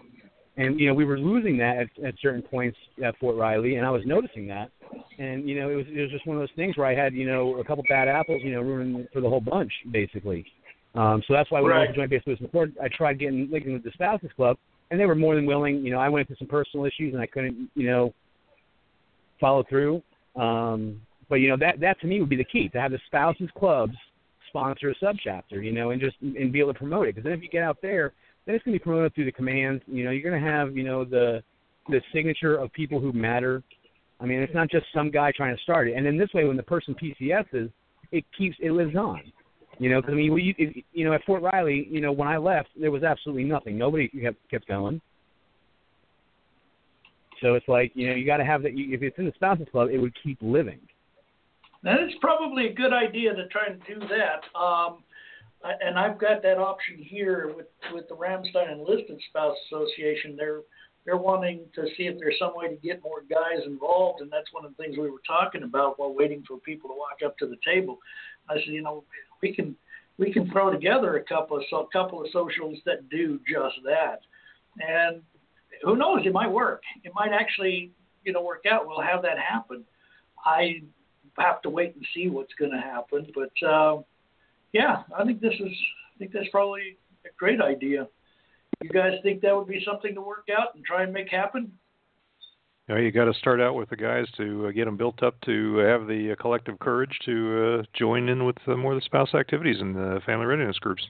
and you know we were losing that at, at certain points at Fort Riley, and I was noticing that. And you know, it was it was just one of those things where I had you know a couple bad apples, you know, ruining for the whole bunch basically. Um, so that's why when I went to Joint Base Lewis McChord, I tried getting linking with the spouses club, and they were more than willing. You know, I went into some personal issues and I couldn't, you know, follow through. Um, but you know that that to me would be the key to have the spouses clubs sponsor a subchapter, you know, and just and be able to promote it. Because then if you get out there, then it's going to be promoted through the commands. You know, you're going to have you know the the signature of people who matter. I mean, it's not just some guy trying to start it. And then this way, when the person PCS is, it keeps it lives on. You know, because I mean, we, you, you know, at Fort Riley, you know, when I left, there was absolutely nothing. Nobody kept kept going. So it's like you know, you got to have that. If it's in the spouses club, it would keep living. Then it's probably a good idea to try and do that. Um, And I've got that option here with with the Ramstein Enlisted Spouse Association. They're they're wanting to see if there's some way to get more guys involved, and that's one of the things we were talking about while waiting for people to walk up to the table. I said, you know, we can we can throw together a couple of so, couple of socials that do just that, and who knows, it might work. It might actually, you know, work out. We'll have that happen. I have to wait and see what's going to happen, but uh, yeah, I think this is I think that's probably a great idea. You guys think that would be something to work out and try and make happen? You, know, you got to start out with the guys to uh, get them built up to have the uh, collective courage to uh, join in with uh, more of the spouse activities and the family readiness groups.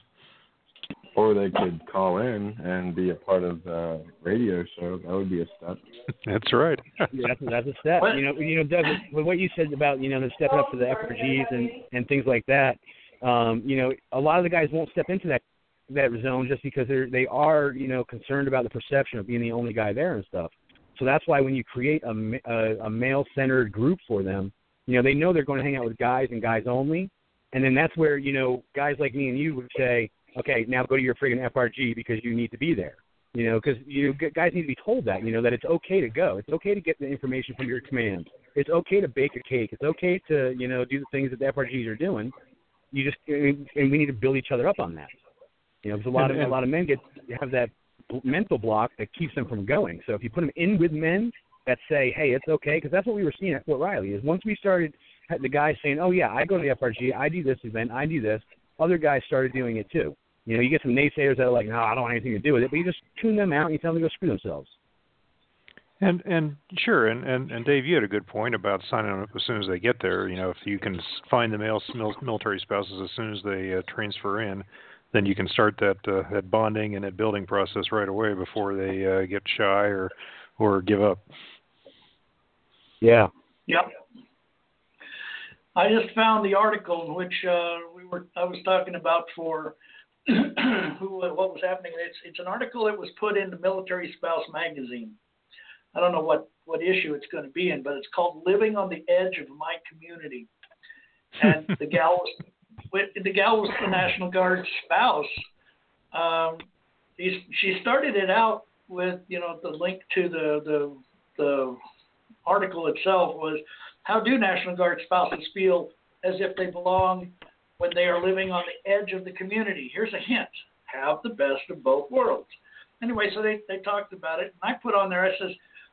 Or they could call in and be a part of the radio show. That would be a step. That's right. Yeah, that's, that's a step. You know, you know, Doug, what you said about you know the stepping up to the FRGs and and things like that. Um, you know, a lot of the guys won't step into that that zone just because they're they are you know concerned about the perception of being the only guy there and stuff. So that's why when you create a a, a male centered group for them, you know they know they're going to hang out with guys and guys only, and then that's where you know guys like me and you would say, okay, now go to your friggin' FRG because you need to be there. You know, because you guys need to be told that. You know that it's okay to go. It's okay to get the information from your command. It's okay to bake a cake. It's okay to you know do the things that the FRGs are doing. You just and we need to build each other up on that. You know, because a lot of a lot of men get have that mental block that keeps them from going. So if you put them in with men that say, "Hey, it's okay," because that's what we were seeing at Fort Riley. Is once we started the guys saying, "Oh yeah, I go to the FRG, I do this event, I do this," other guys started doing it too. You know, you get some naysayers that are like, "No, I don't want anything to do with it," but you just tune them out and you tell them to go screw themselves. And and sure, and, and and Dave, you had a good point about signing them up as soon as they get there. You know, if you can find the male military spouses as soon as they uh, transfer in, then you can start that uh, that bonding and that building process right away before they uh, get shy or or give up. Yeah. Yep. I just found the article in which uh, we were I was talking about for who what was happening. It's it's an article that was put in the Military Spouse magazine. I don't know what what issue it's going to be in, but it's called "Living on the Edge of My Community." And the gal was the gal was the National Guard spouse. Um, she started it out with you know the link to the the the article itself was how do National Guard spouses feel as if they belong when they are living on the edge of the community? Here's a hint have the best of both worlds. Anyway, so they, they talked about it, and I put on there, I says,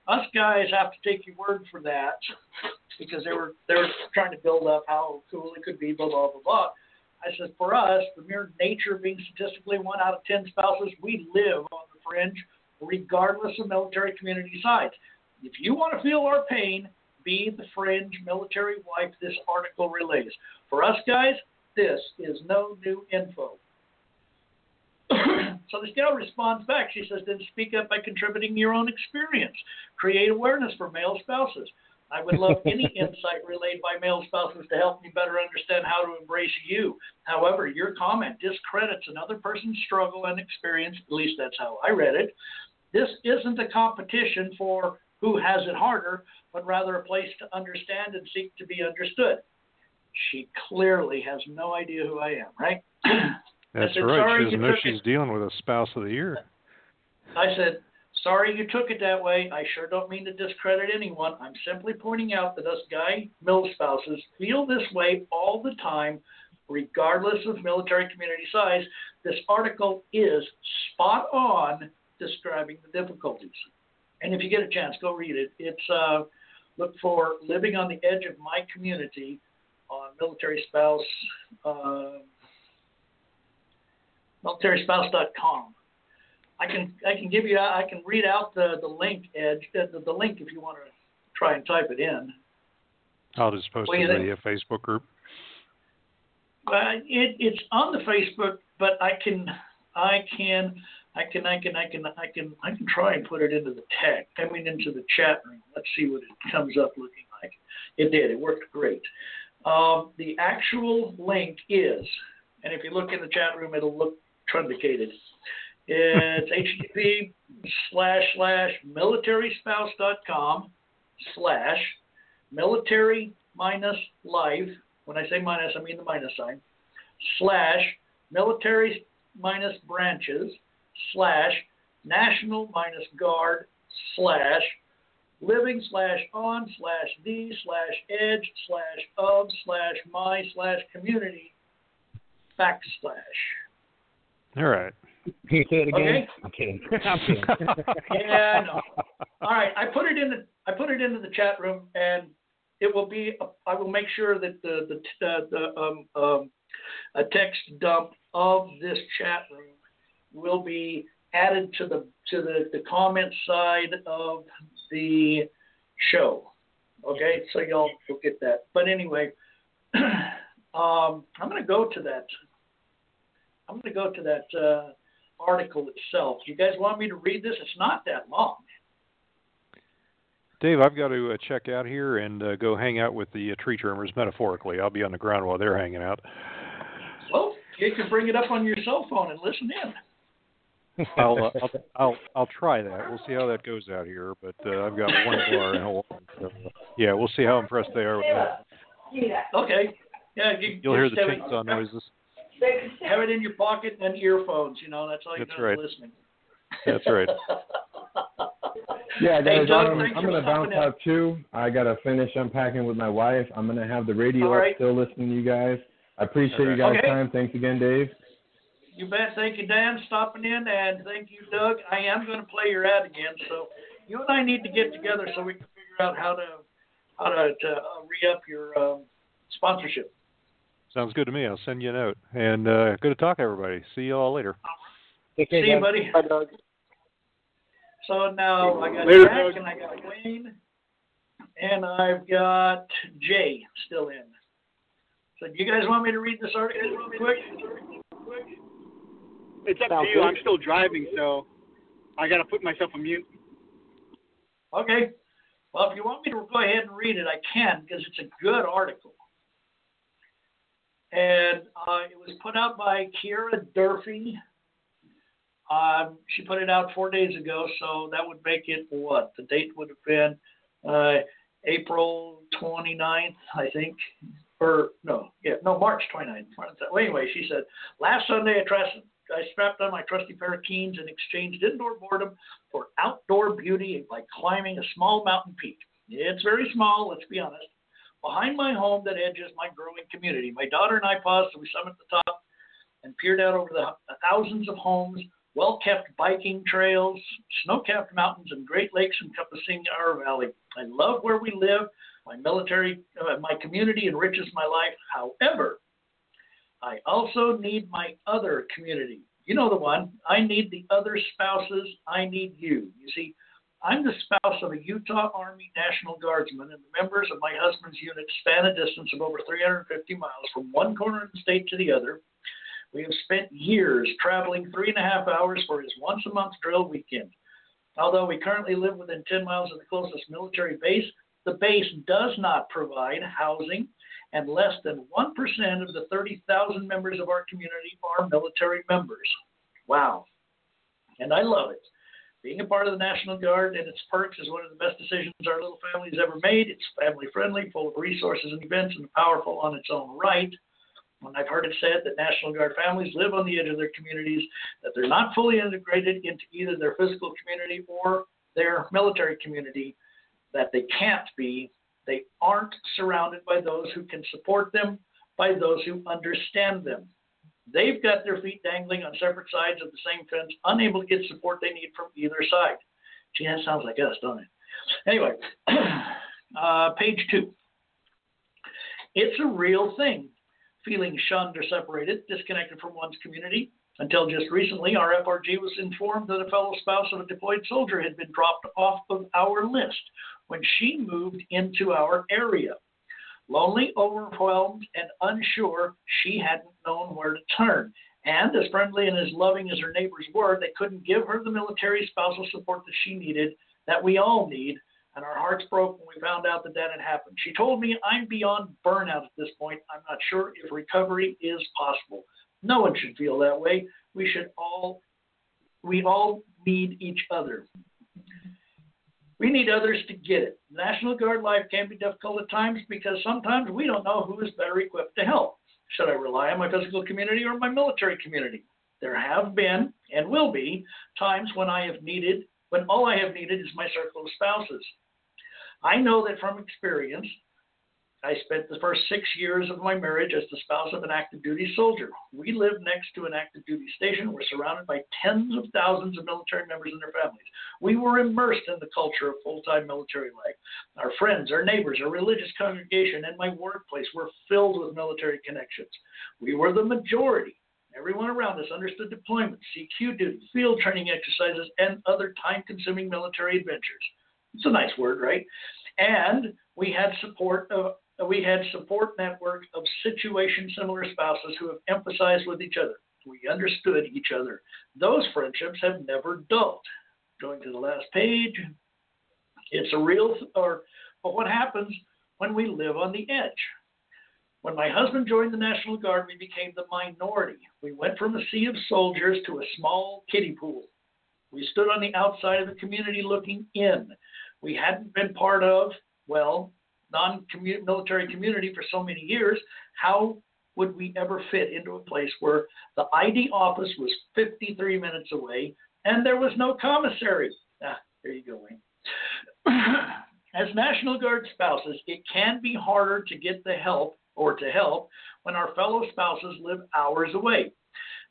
us guys have to take your word for that because they were they were trying to build up how cool it could be, blah blah blah blah. I said, for us, the mere nature of being statistically one out of ten spouses, we live on the fringe, regardless of military community size. If you want to feel our pain, be the fringe military wife this article relays. For us guys, this is no new info. so this gal responds back. She says, then speak up by contributing your own experience. Create awareness for male spouses. I would love any insight relayed by male spouses to help me better understand how to embrace you. However, your comment discredits another person's struggle and experience. At least that's how I read it. This isn't a competition for who has it harder, but rather a place to understand and seek to be understood. She clearly has no idea who I am, right? That's said, right. She doesn't know it. she's dealing with a spouse of the year. I said, Sorry you took it that way. I sure don't mean to discredit anyone. I'm simply pointing out that us guy mil spouses feel this way all the time, regardless of military community size. This article is spot on describing the difficulties. And if you get a chance, go read it. It's uh, look for "Living on the Edge of My Community" on Military Spouse, uh, militaryspouse.com. I can I can give you I can read out the the link edge the, the link if you want to try and type it in. I'll just post it in the Facebook group. Uh, it, it's on the Facebook, but I can I can I can, I can, I can, I can, I can try and put it into the text. I mean, into the chat room. Let's see what it comes up looking like. It did. It worked great. Um, the actual link is, and if you look in the chat room, it'll look truncated. It's http slash slash militaryspouse.com slash military minus life. When I say minus, I mean the minus sign. Slash military minus branches slash national minus guard slash living slash on slash the slash edge slash of slash my slash community backslash. All right. Can you say it again? Okay. I'm kidding. I'm kidding. yeah, no. All right, I put it in the I put it into the chat room, and it will be. I will make sure that the the uh, the um, um, a text dump of this chat room will be added to the to the, the comment side of the show. Okay, so y'all will get that. But anyway, um, I'm going to go to that. I'm going to go to that uh, article itself. Do you guys want me to read this? It's not that long. Dave, I've got to uh, check out here and uh, go hang out with the uh, tree trimmers metaphorically. I'll be on the ground while they're hanging out. Well, you can bring it up on your cell phone and listen in. I'll, uh, I'll I'll I'll try that. We'll see how that goes out here. But uh, I've got one bar in Hawaii. So, uh, yeah, we'll see how impressed they are with that. Okay. Yeah, you, You'll hear the just have it- chainsaw noises. Have it in your pocket and earphones. You know, that's all you That's do right. listening. That's right. Yeah, Hey, Doug, thanks I'm gonna bounce stopping in. out too. I gotta finish unpacking with my wife. I'm gonna have the radio All up still listening to you guys. I appreciate you guys' Okay. time. Thanks again, Dave. You bet. Thank you, Dan, stopping in, and thank you, Doug. I am going to play your ad again, so you and I need to get together so we can figure out how to how to, to uh, re up your um, sponsorship. Sounds good to me. I'll send you a note. And uh, good to talk, everybody. See you all later. Take care, See you, guys. buddy. Bye, Doug. So now I got Later, Jack Doug. and I got Wayne, and I've got Jay still in. So do you guys want me to read this article real quick? It's up Sounds to you. good. I'm still driving, so I got to put myself on mute. Okay. Well, if you want me to go ahead and read it, I can because it's a good article. And uh, it was put out by Kira Durfee. Um, she put it out four days ago, so that would make it what? The date would have been uh, April 29th, I think. Or, no, yeah, no, March 29th. Well, anyway, she said, last Sunday I, trust, I strapped on my trusty pair of Keens and exchanged indoor boredom for outdoor beauty by climbing a small mountain peak. It's very small, let's be honest. Behind my home that edges my growing community, my daughter and I paused so we summited the top and peered out over the thousands of homes, well kept biking trails, snow capped mountains, and great lakes encompassing our valley. I love where we live. My military, uh, my community enriches my life. However, I also need my other community. You know the one. I need the other spouses. I need you. You see, I'm the spouse of a Utah Army National Guardsman, and the members of my husband's unit span a distance of over 350 miles from one corner of the state to the other. We have spent years traveling three and a half hours for his once a month drill weekend. Although we currently live within 10 miles of the closest military base, the base does not provide housing, and less than 1% of the 30,000 members of our community are military members. Wow. And I love it. Being a part of the National Guard and its perks is one of the best decisions our little family's ever made. It's family friendly, full of resources and events, and powerful on its own right. When I've heard it said that National Guard families live on the edge of their communities, that they're not fully integrated into either their physical community or their military community, that they can't be, they aren't surrounded by those who can support them, by those who understand them. They've got their feet dangling on separate sides of the same fence, unable to get support they need from either side. Gee, that sounds like us, doesn't it? Anyway, uh, page two. It's a real thing, feeling shunned or separated, disconnected from one's community. Until just recently, our FRG was informed that a fellow spouse of a deployed soldier had been dropped off of our list when she moved into our area. Lonely, overwhelmed, and unsure, she hadn't known where to turn. And as friendly and as loving as her neighbors were, they couldn't give her the military spousal support that she needed, that we all need. And our hearts broke when we found out that that had happened. She told me, I'm beyond burnout at this point. I'm not sure if recovery is possible. No one should feel that way. We should all, we all need each other. We need others to get it. National Guard life can be difficult at times because sometimes we don't know who is better equipped to help. Should I rely on my physical community or my military community? There have been and will be times when I have needed, when all I have needed is my circle of spouses. I know that from experience, I spent the first six years of my marriage as the spouse of an active duty soldier. We lived next to an active duty station. We're surrounded by tens of thousands of military members and their families. We were immersed in the culture of full time military life. Our friends, our neighbors, our religious congregation, and my workplace were filled with military connections. We were the majority. Everyone around us understood deployment, CQ duty, field training exercises, and other time consuming military adventures. It's a nice word, right? And we had support of we had support network of situation similar spouses who have emphasized with each other. We understood each other. Those friendships have never dulled. Going to the last page, it's a real or but what happens when we live on the edge? When my husband joined the National Guard, we became the minority. We went from a sea of soldiers to a small kiddie pool. We stood on the outside of the community looking in. We hadn't been part of, well, non-military community for so many years, how would we ever fit into a place where the ID office was 53 minutes away and there was no commissary? Ah, there you go, Wayne. As National Guard spouses, it can be harder to get the help or to help when our fellow spouses live hours away.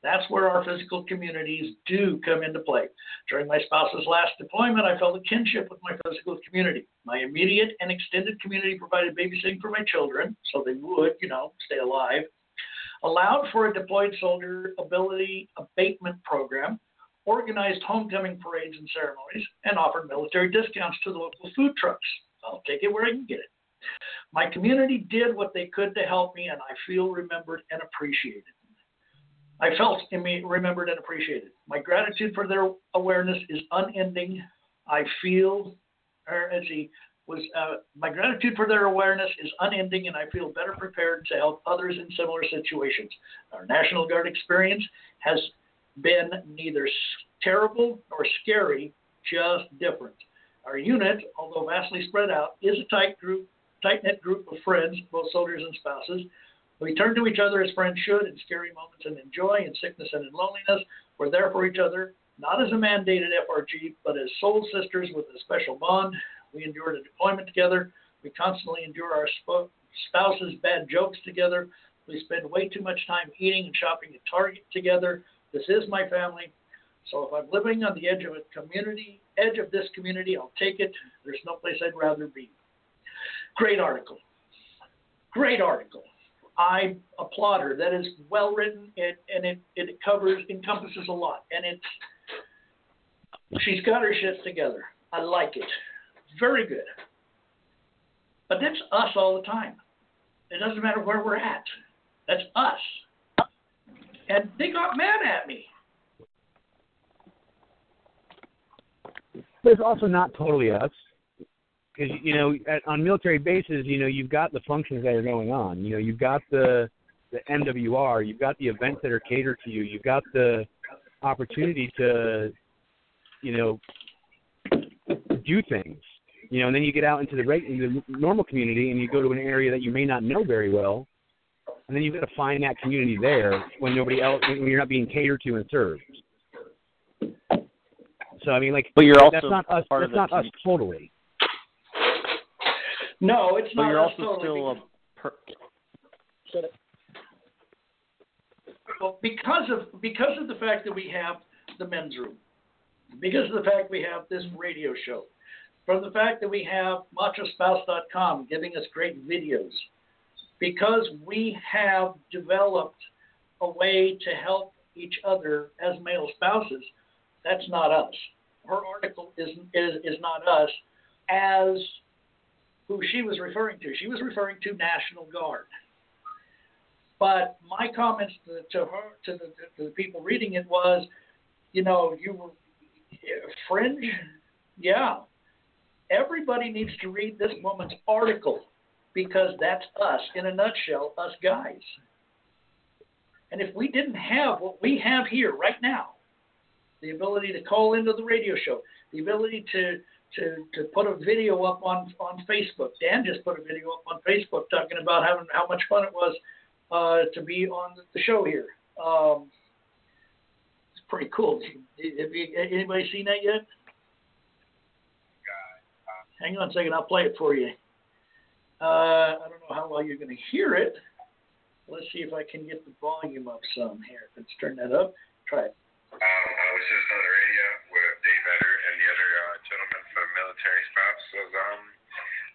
That's where our physical communities do come into play. During my spouse's last deployment, I felt a kinship with my physical community. My immediate and extended community provided babysitting for my children, so they would, you know, stay alive, allowed for a deployed soldier ability abatement program, organized homecoming parades and ceremonies, and offered military discounts to the local food trucks. I'll take it where I can get it. My community did what they could to help me, and I feel remembered and appreciated. I felt remembered and appreciated. My gratitude for their awareness is unending. I feel, or as he was, uh, my gratitude for their awareness is unending, and I feel better prepared to help others in similar situations. Our National Guard experience has been neither terrible nor scary, just different. Our unit, although vastly spread out, is a tight group, tight knit group of friends, both soldiers and spouses. We turn to each other as friends should in scary moments and in joy, in sickness and in loneliness. We're there for each other, not as a mandated FRG, but as soul sisters with a special bond. We endured a deployment together. We constantly endure our sp- spouses' bad jokes together. We spend way too much time eating and shopping at Target together. This is my family. So if I'm living on the edge of a community, edge of this community, I'll take it. There's no place I'd rather be. Great article. Great article. I applaud her. That is well written, it, and it, it covers encompasses a lot, and it's she's got her shit together. I like it. Very good. But that's us all the time. It doesn't matter where we're at. That's us. And they got mad at me. but it's also not totally us because you know at, on military bases you know you've got the functions that are going on you know you've got the the MWR you've got the events that are catered to you you've got the opportunity to you know do things you know and then you get out into the reg- the normal community and you go to an area that you may not know very well and then you've got to find that community there when nobody else when you're not being catered to and served so I mean, like, But you're that's also not us. That's not us totally. No, it's But not you're also totally still a because- per- Well, because of because of the fact that we have the men's room, because of the fact we have this radio show, from the fact that we have machospouse.com giving us great videos, because we have developed a way to help each other as male spouses, that's not us. Her article is is, is not us as who she was referring to. She was referring to National Guard. But my comments to, to her, to the, to the people reading it was, you know, you were fringe, yeah. Everybody needs to read this woman's article because that's us in a nutshell, us guys. And if we didn't have what we have here right now, the ability to call into the radio show, the ability to to, to put a video up on on Facebook. Dan just put a video up on Facebook talking about having how much fun it was uh, to be on the show here. Um, it's pretty cool. Have you, anybody seen that yet? Hang on a second, I'll play it for you. Uh, I don't know how well you're going to hear it. Let's see if I can get the volume up some here. Let's turn that up. Try it. Um, I was just on the radio with Dave Vedder and the other uh, gentleman from Military Spouse. So, um,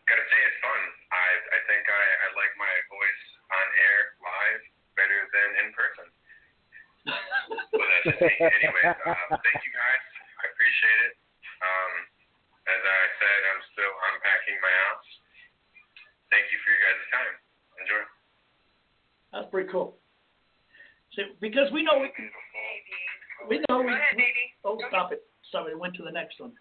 gotta say it's fun. I I think I, I like my voice on air live better than in person. But that's just me. Anyways, uh, thank you guys. I appreciate it. Um, as I said, I'm still unpacking my house. Thank you for your guys' time. Enjoy. That's pretty cool. See, because we know we can, we know we, we oh stop it stop it it went to the next one.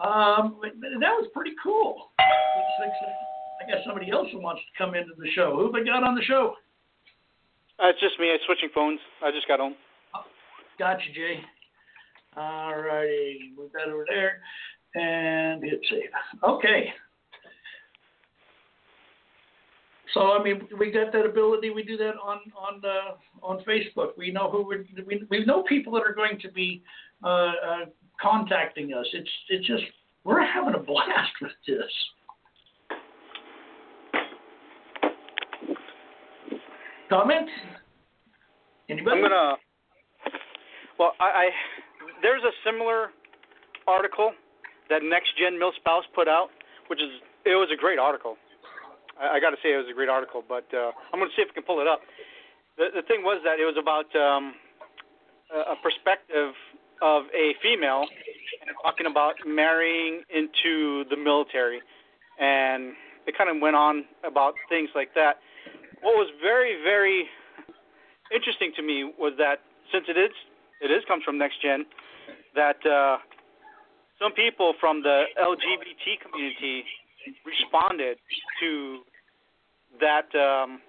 Um, but that was pretty cool. I guess somebody else wants to come into the show. Who have I got on the show? Uh, it's just me. I'm switching phones. I just got home. Gotcha, Jay. All righty, move that over there and hit save. Okay. So I mean, we got that ability. We do that on on uh, on Facebook. We know who we're, we we know people that are going to be uh, uh, contacting us. It's it's just we're having a blast with this. Comment? Anybody? I'm gonna. Well, I, I there's a similar article that Next Gen MilSpouse put out, which is it was a great article. I, I got to say it was a great article, but uh, I'm gonna see if I can pull it up. The the thing was that it was about um, a a perspective of a female talking about marrying into the military, and it kind of went on about things like that. What was very very interesting to me was that since it is it is comes from next gen, that uh, some people from the LGBT community responded to that um,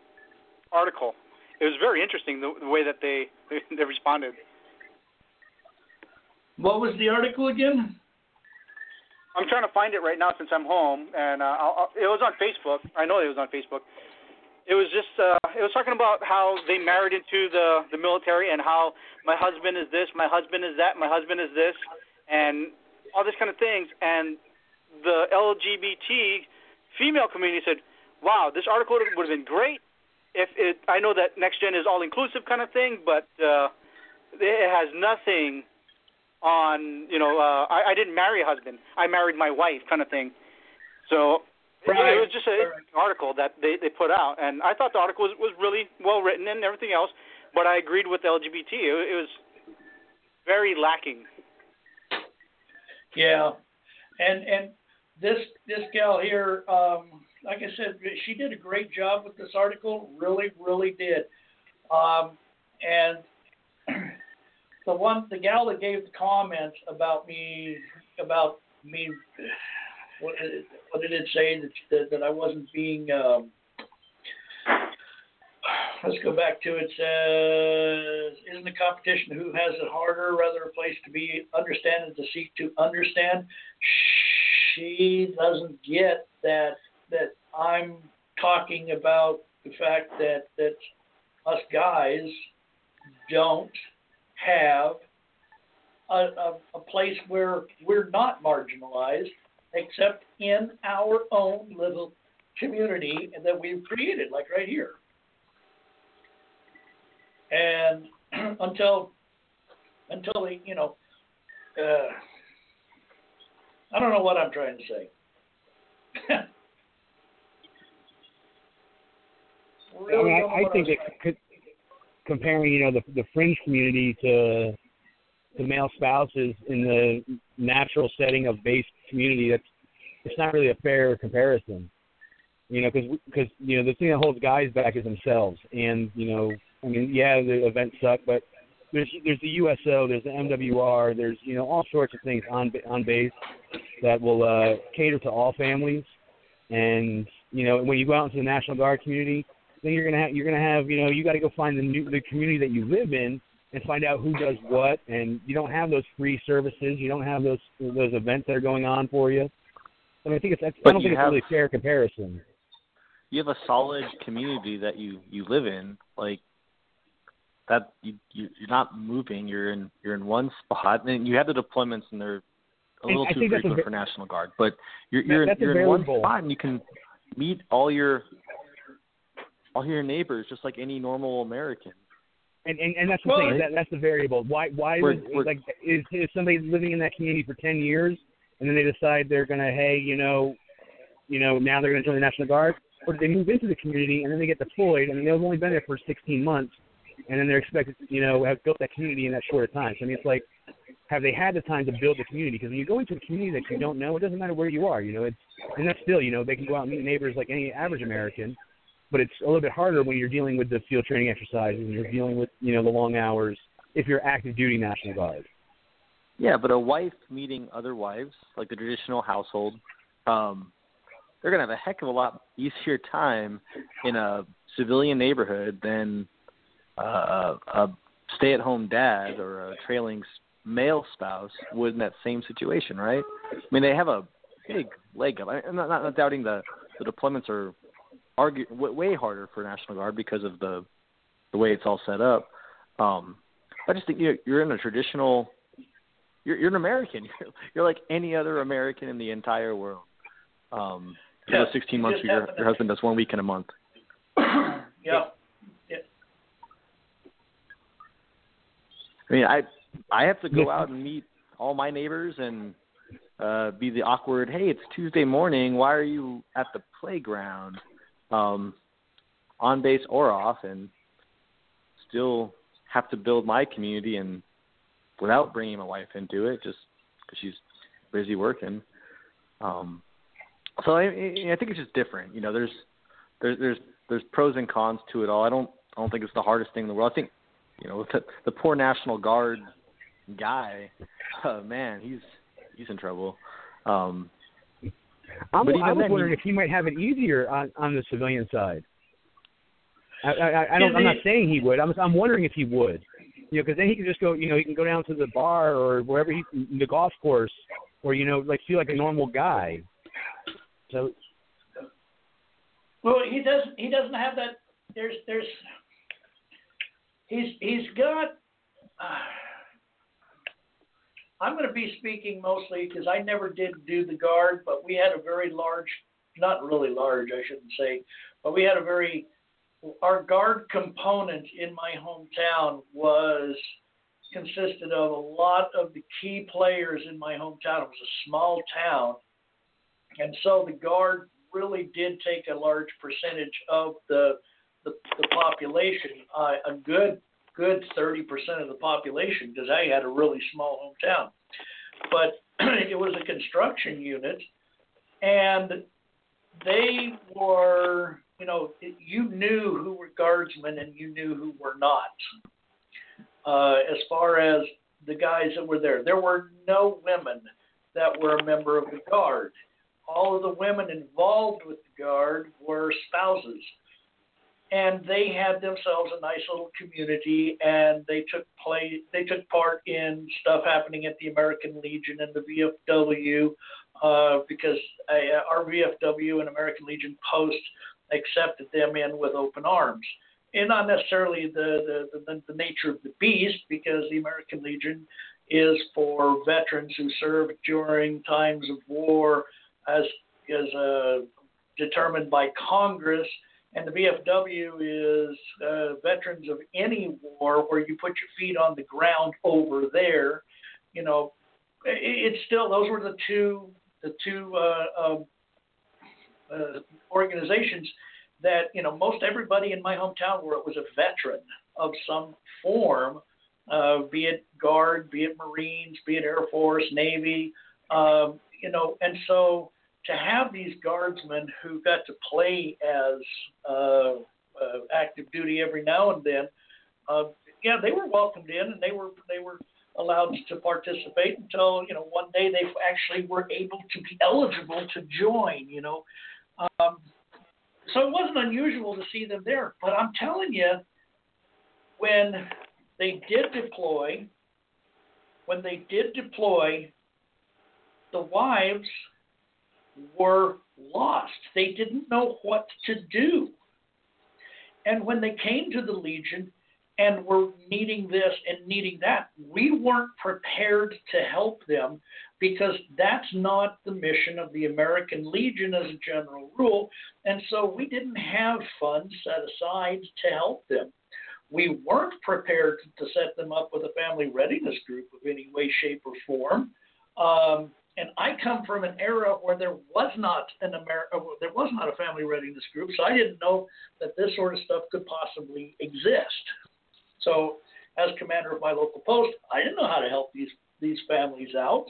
article. It was very interesting the, the way that they they responded. What was the article again? I'm trying to find it right now since I'm home, and uh, I'll, I'll, it was on Facebook. I know it was on Facebook. It was just uh, it was talking about how they married into the the military and how my husband is this, my husband is that, my husband is this, and all this kind of things. And the LGBT female community said, "Wow, this article would have been great if it. I know that next gen is all inclusive kind of thing, but uh, it has nothing on you know uh, I, I didn't marry a husband I married my wife kind of thing so Right. it was just an article that they they put out and I thought the article was was really well written and everything else but I agreed with LGBT it, it was very lacking Yeah, and and this this gal here, um, like I said, she did a great job with this article. Really, really did. Um, and the one, the gal that gave the comments about me, about me, what, did- it say that that, that I wasn't being. Um, Let's go back to it. Says, isn't the competition who has it harder, rather a place to be understand and to seek to understand? She doesn't get that that I'm talking about the fact that that us guys don't have a, a, a place where we're not marginalized, except in our own little community that we've created, like right here. And until until they, you know, uh, I don't know what I'm trying to say. I, mean, I, I think it c- comparing, you know, the the fringe community to to male spouses in the natural setting of base community, that's it's not really a fair comparison. You know, because because you know the thing that holds guys back is themselves, and you know, I mean, yeah, the events suck, but there's there's the USO, there's the MWR, there's you know all sorts of things on on base that will uh, cater to all families, and you know when you go out into the National Guard community, then you're gonna have you're gonna have you know you got to go find the new the community that you live in and find out who does what, and you don't have those free services, you don't have those those events that are going on for you. I mean, I think it's I don't think have- it's really a fair comparison. you have a solid community that you you live in. Like that you, you you're not moving. You're in you're in one spot. And you have the deployments and they're a little I too that's a frequent for national guard but you're you're that's a you're in one spot and you can meet all your all your neighbors just like any normal american And and, and that's the Well, thing. That, that's the variable. Why why We're- would we're- like is is somebody living in that community for ten years and then they decide they're gonna hey you know you know now they're gonna join the National Guard or do they move into the community and then they get deployed and they've only been there for 16 months and then they're expected to you know have built that community in that short of time. So I mean it's like have they had the time to build the community? Because when you go into a community that you don't know, it doesn't matter where you are. You know, it's and that's still you know they can go out and meet neighbors like any average American but it's a little bit harder when you're dealing with the field training exercises and you're dealing with you know the long hours if you're active duty National Guard. yeah but a wife meeting other wives like the traditional household um they're going to have a heck of a lot easier time in a civilian neighborhood than uh, a stay-at-home dad or a trailing male spouse would in that same situation, right? I mean, they have a big leg up. I'm not, not, not doubting the the deployments are argue way harder for National Guard because of the the way it's all set up. Um, I just think you're, you're in a traditional. You're, you're an American. You're, you're like any other American in the entire world. Um, Yeah, those 16 months, your your husband does one weekend a month. yeah. yeah. I mean, I I have to go out and meet all my neighbors and uh be the awkward, "Hey, it's Tuesday morning. Why are you at the playground?" Um on base or off and still have to build my community and without bringing my wife into it just cuz she's busy working. Um so I I think it's just different. You know, there's there's there's there's pros and cons to it all. I don't I don't think it's the hardest thing in the world. I think you know, the, the poor National Guard guy, uh, man, he's he's in trouble. Um, I'm, But even I was then, wondering he- if he might have it easier on on the civilian side. I, I, I don't. I'm not saying he would. I'm I'm wondering if he would. You know, because then he could just go. You know, he can go down to the bar or wherever he, the golf course, or you know, like feel like a normal guy. So Well, he doesn't. He doesn't have that. There's. There's. He's. He's got. Uh, I'm going to be speaking mostly because I never did do the guard, but we had a very large, not really large, I shouldn't say, but we had a very. Our guard component in my hometown was consisted of a lot of the key players in my hometown. It was a small town, and so the guard really did take a large percentage of the the, the population, uh, a good good 30% of the population, because I had a really small hometown. But it was a construction unit, and they were, you know, you knew who were guardsmen and you knew who were not. Uh, as far as the guys that were there, there were no women that were a member of the guard all of the women involved with the guard were spouses. And they had themselves a nice little community, and they took play. They took part in stuff happening at the American Legion and the VFW, uh, because uh, our VFW and American Legion Post accepted them in with open arms. And not necessarily the, the, the, the nature of the beast, because the American Legion is for veterans who served during times of war as is uh, determined by Congress, and the VFW is uh, veterans of any war where you put your feet on the ground over there. You know, it, it's still those were the two the two uh, um, uh, organizations that you know most everybody in my hometown where it was a veteran of some form, uh, be it Guard, be it Marines, be it Air Force, Navy. Um, you know, and so to have these guardsmen who got to play as uh, uh, active duty every now and then, uh, yeah, they were welcomed in and they were they were allowed to participate until you know one day they actually were able to be eligible to join. You know, um, so it wasn't unusual to see them there. But I'm telling you, when they did deploy, when they did deploy, the wives were lost. They didn't know what to do. And when they came to the Legion and were needing this and needing that, we weren't prepared to help them because that's not the mission of the American Legion as a general rule. And so we didn't have funds set aside to help them. We weren't prepared to set them up with a family readiness group of any way, shape, or form. Um, and I come from an era where there was not an America, uh, there was not a family readiness group, so I didn't know that this sort of stuff could possibly exist. So, as commander of my local post, I didn't know how to help these these families out.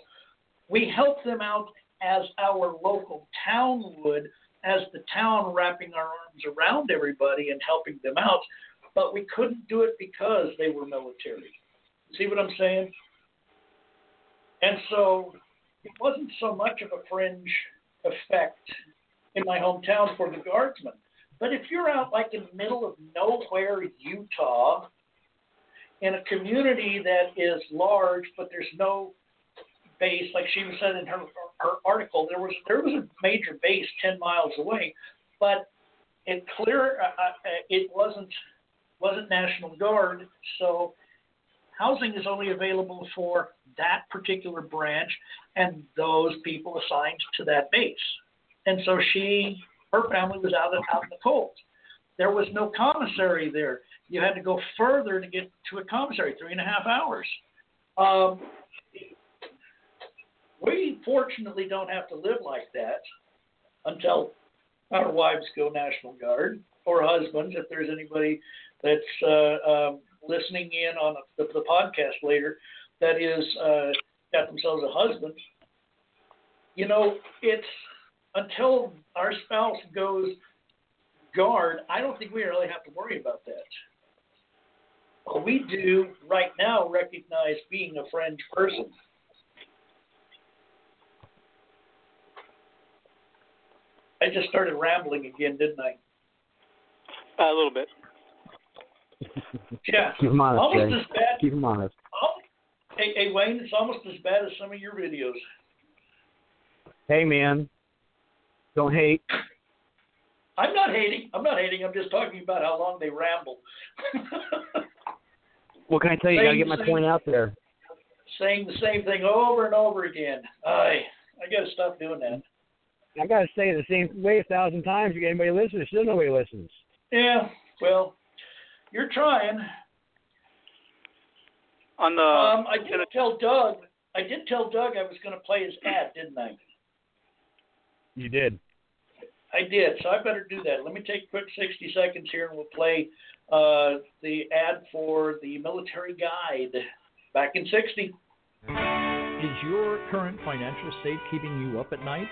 We helped them out as our local town would, as the town wrapping our arms around everybody and helping them out, but we couldn't do it because they were military. See what I'm saying? And so it wasn't so much of a fringe effect in my hometown for the guardsmen. But if you're out like in the middle of nowhere, Utah, in a community that is large, but there's no base, like she said in her her article, there was there was a major base ten miles away, but it clear uh, uh, it wasn't wasn't National Guard, so housing is only available for that particular branch and those people assigned to that base. And so she, her family was out, out in the cold. There was no commissary there. You had to go further to get to a commissary, three and a half hours. Um, we fortunately don't have to live like that until our wives go National Guard or husbands, if there's anybody that's uh, um, listening in on the, the podcast later that is uh, got themselves a husband. You know, it's until our spouse goes guard. I don't think we really have to worry about that. Well, we do right now recognize being a fringe person. I just started rambling again, didn't I? Uh, a little bit. Yeah. Keep them honest, Almost Jay. as bad. Keep them honest. Hey, hey, Wayne, it's almost as bad as some of your videos. Hey, man, don't hate. I'm not hating. I'm not hating. I'm just talking about how long they ramble. What can I tell you? I got to get my same- point out there. Saying the same thing over and over again. I I got to stop doing that. I got to say it the same way a thousand times. Anybody listening? Still nobody listens. Yeah. Well, you're trying. On the Um, I did tell Doug. I did tell Doug I was going to play his ad, didn't I? You did. I did, so I better do that. Let me take a quick 60 seconds here and we'll play uh, the ad for the military guide back in 60. Is your current financial state keeping you up at night?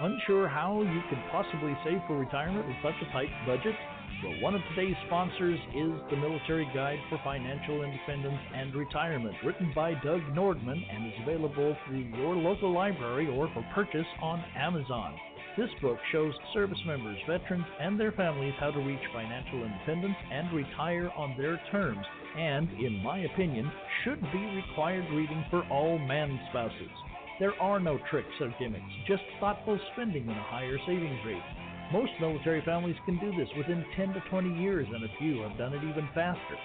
Unsure how you could possibly save for retirement with such a tight budget? Well, one of today's sponsors is the Military Guide for Financial Independence and Retirement, written by Doug Nordman and is available through your local library or for purchase on Amazon. This book shows service members, veterans, and their families how to reach financial independence and retire on their terms, and, in my opinion, should be required reading for all mil spouses. There are no tricks or gimmicks, just thoughtful spending and a higher savings rate. Most military families can do this within 10 to 20 years, and a few have done it even faster.